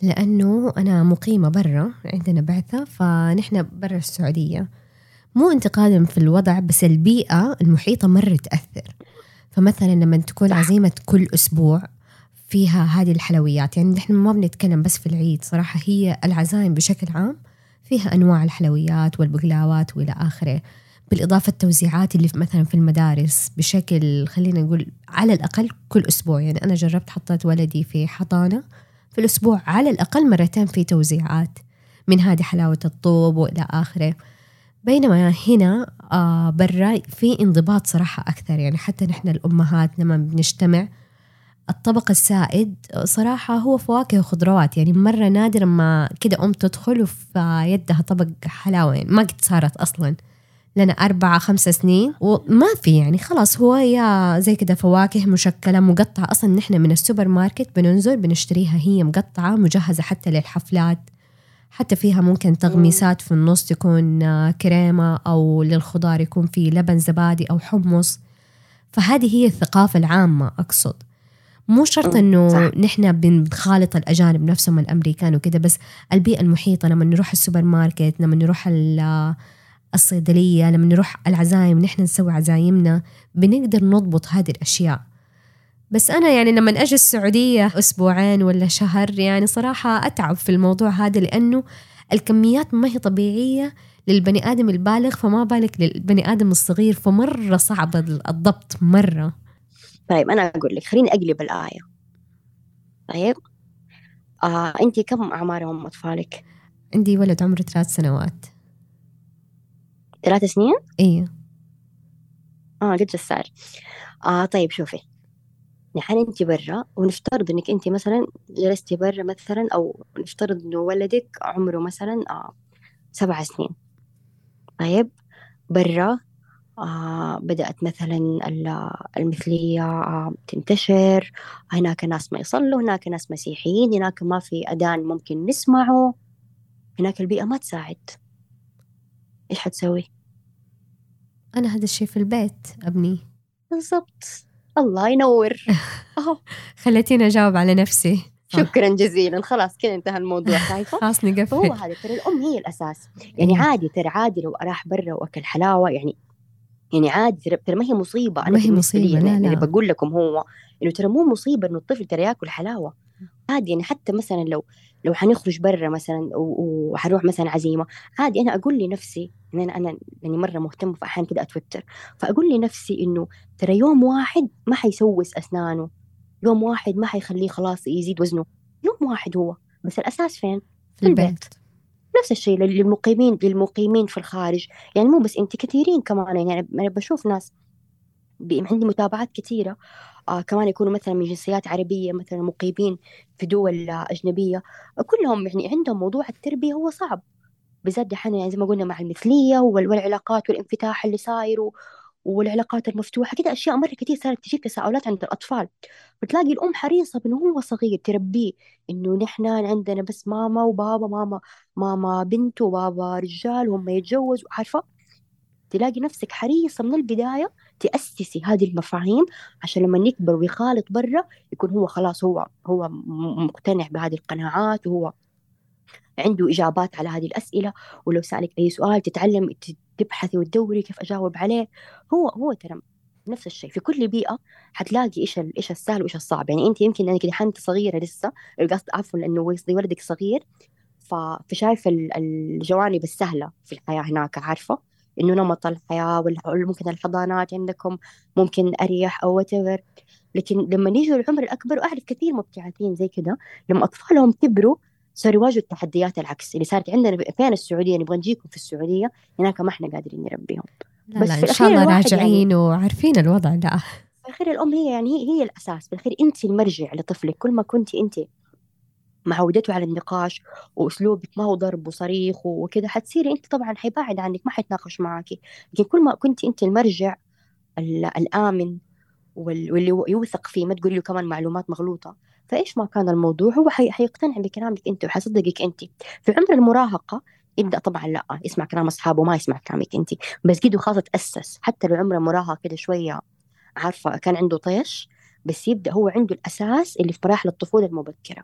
لأنه أنا مقيمة برا عندنا بعثة فنحن برا السعودية. مو انتقادا في الوضع بس البيئة المحيطة مرة تأثر. فمثلا لما تكون عزيمة كل أسبوع فيها هذه الحلويات. يعني نحن ما بنتكلم بس في العيد صراحة هي العزائم بشكل عام فيها أنواع الحلويات والبقلاوات وإلى آخره. بالإضافة التوزيعات اللي مثلا في المدارس بشكل خلينا نقول على الأقل كل أسبوع. يعني أنا جربت حطيت ولدي في حضانة في الأسبوع على الأقل مرتين في توزيعات من هذه حلاوة الطوب وإلى آخره. بينما هنا آه برا في انضباط صراحة أكثر. يعني حتى نحن الأمهات لما بنجتمع الطبق السائد صراحة هو فواكه وخضروات يعني مرة نادر ما كده أم تدخل وفي يدها طبق حلاوة. يعني ما قد صارت أصلا. لنا أربعة خمسة سنين. وما في يعني خلاص هو يا زي كده فواكه مشكلة مقطعة. أصلا نحن من السوبر ماركت بننزل بنشتريها هي مقطعة مجهزة حتى للحفلات. حتى فيها ممكن تغميسات في النص تكون كريمة أو للخضار يكون في لبن زبادي أو حمص. فهذه هي الثقافة العامة أقصد. مو شرط إنه نحن بنخالط الأجانب نفسهم الأمريكان وكذا بس البيئة المحيطة لما نروح السوبر ماركت لما نروح الصيدلية لما نروح العزايم نحن نسوي عزايمنا بنقدر نضبط هذه الأشياء. بس أنا يعني لما أجي السعودية أسبوعين ولا شهر يعني صراحة أتعب في الموضوع هذا لأنه الكميات ما هي طبيعية للبني آدم البالغ فما بالك للبني آدم الصغير فمرة صعب الضبط مرة. طيب أنا أقول لك خليني أقلب الآية. طيب آه أنت كم أعمارهم أطفالك؟ عندي ولد عمره ثلاث سنوات. ثلاث سنين؟ إيه آه قد جسار آه طيب شوفي. نحن انت برا ونفترض إنك انت مثلا جلستي برا مثلا أو نفترض إنه ولدك عمره مثلا آه سبع سنين. طيب برا آه بدأت مثلا المثلية آه تنتشر. هناك ناس ما يصلوا هناك ناس مسيحيين هناك ما في أذان ممكن نسمعه. هناك البيئة ما تساعد. إيش حتسوي؟ أنا هذا الشيء في البيت أبني. بالضبط. الله ينور. خليتيني أجاوب على نفسي. شكرا جزيلا. خلاص كذا انتهى الموضوع. شايفة؟ خلاص نقفل. هو هذا ترى الأم هي الأساس. يعني عادي ترى عادي لو راح برا وأكل حلاوة. يعني يعني عادي ترى ما هي مصيبة. أنا ما هي مصيبة لا يعني لا. اللي بقول لكم هو إنه ترى مو مصيبة إنه الطفل ترى ياكل حلاوة. عادي يعني حتى مثلا لو لو حنخرج برا مثلا وحنروح مثلا عزيمة عادي أنا أقول لنفسي إن أنا أنا يعني مرة مهتمة فأحيانا كده أتوتر. فأقول لنفسي إنه ترى يوم واحد ما حيسوس أسنانه يوم واحد ما حيخليه خلاص يزيد وزنه يوم واحد هو. بس الأساس فين؟ في البيت. نفس الشيء للمقيمين للمقيمين في الخارج. يعني مو بس انت كثيرين كمان. يعني أنا بشوف ناس عندي متابعات كثيرة. آه كمان يكونوا مثلا من جنسيات عربية مثلا مقيمين في دول أجنبية. كلهم يعني عندهم موضوع التربية هو صعب. بالذات دحين يعني زي ما قلنا مع المثلية والعلاقات والانفتاح اللي صاير والعلاقات المفتوحة كده أشياء مرة كتير صارت تجيب تساؤلات عند الأطفال. بتلاقي الأم حريصة بأنه هو صغير تربيه إنه نحن عندنا بس ماما وبابا ماما ماما بنت وبابا رجال وهم يتجوزوا عارفة تلاقي نفسك حريصة من البداية تأسسي هذه المفاهيم عشان لما يكبر ويخالط برا يكون هو خلاص هو هو مقتنع بهذه القناعات وهو عنده إجابات على هذه الأسئلة. ولو سألك أي سؤال تتعلم تبحثي وتدوري كيف أجاوب عليه. هو هو ترى نفس الشيء. في كل بيئة حتلاقي إيش إيش السهل وإيش الصعب. يعني أنت يمكن لأنك دحين أنت صغيرة لسه القصد عفوا لأنه ولدك صغير. فشايف الجوانب السهلة في الحياة هناك عارفة؟ إنه نمط الحياة ممكن الحضانات عندكم ممكن أريح أو whatever. لكن لما يجوا العمر الأكبر وأعرف كثير مبتعثين زي كذا لما أطفالهم كبروا صار يواجهوا التحديات العكس اللي صارت عندنا فين السعودية؟ نبغى نجيكم في السعودية هناك ما إحنا قادرين نربيهم. لا بس لا في إن شاء الله راجعين يعني وعارفين الوضع لا. في الأخير الأم هي يعني هي, هي الأساس. في الأخير انت المرجع لطفلك. كل ما كنت انت معودته على النقاش وأسلوبك ما هو ضرب وصريخ وكذا حتصيري انت طبعا حيبعد عنك ما حيتناقش معك لكن كل ما كنت انت المرجع الآمن واللي يوثق فيه ما تقولي له كمان معلومات مغلوطة. فإيش ما كان الموضوع؟ هو حي... حيقتنع بكلامك أنت وحيصدقك أنت. في عمر المراهقة يبدأ طبعا لا يسمع كلام أصحابه ما يسمع كلامك أنت. بس قد خلاص تأسس. حتى لو عمره مراهق كده شوية عارفة كان عنده طيش بس يبدأ هو عنده الأساس اللي في مراحل الطفولة المبكرة.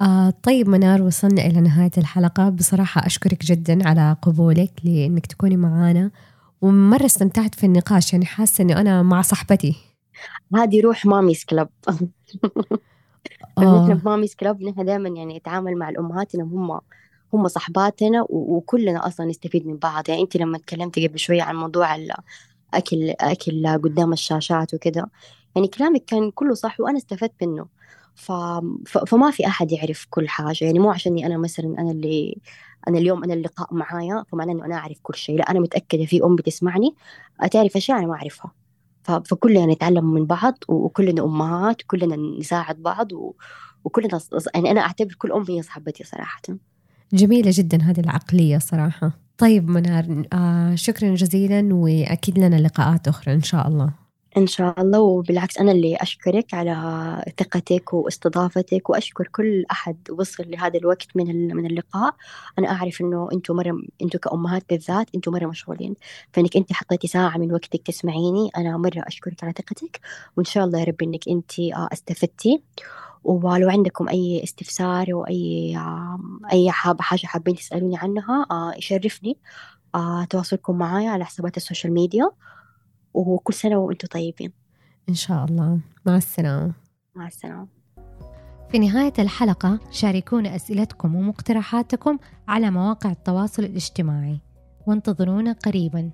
آه طيب منار وصلنا إلى نهاية الحلقة. بصراحة أشكرك جدا على قبولك لأنك تكوني معانا. ومرة استمتعت في النقاش يعني حاسة أني أنا مع صاحبتي. هذه روح ماميز كلب نحن في ماميز كلب نحن دائما يعني نتعامل مع الأمهات إنهم هم هم صحباتنا وكلنا أصلا نستفيد من بعض. يعني انت لما تكلمتي قبل شوية عن موضوع الاكل أكل قدام الشاشات وكذا يعني كلامك كان كله صح وأنا استفدت منه. ف... ف... فما في أحد يعرف كل حاجة. يعني مو عشاني أنا مثلا أنا اللي أنا اليوم أنا اللقاء معايا فمعناه إنه أنا أعرف كل شيء. لا أنا متأكدة في أم بتسمعني تعرف أشياء أنا ما أعرفها. فكلنا نتعلم من بعض وكلنا أمهات كلنا نساعد بعض وكلنا يعني أنا أعتبر كل أم هي صاحبتي صراحة. جميلة جدا هذه العقلية صراحة. طيب منار آه شكرا جزيلا وأكيد لنا لقاءات أخرى إن شاء الله. إن شاء الله وبالعكس أنا اللي أشكرك على ثقتك واستضافتك وأشكر كل أحد وصل لهذا الوقت من من اللقاء. أنا أعرف إنه أنتم مرة أنتم كأمهات بالذات أنتم مرة مشغولين فإنك أنت حطيتي ساعة من وقتك تسمعيني أنا مرة أشكرك على ثقتك وإن شاء الله يا رب إنك أنت آه، استفدتي. ولو عندكم أي استفسار أو أي أي حاب حاجة حابين تسألوني عنها آه، يشرفني آه، تواصلكم معايا على حسابات ال social media. وكل سنة وأنتم طيبين. إن شاء الله. مع السلامة. مع السلامة. في نهاية الحلقة شاركونا أسئلتكم ومقترحاتكم على مواقع التواصل الاجتماعي. وانتظرونا قريباً.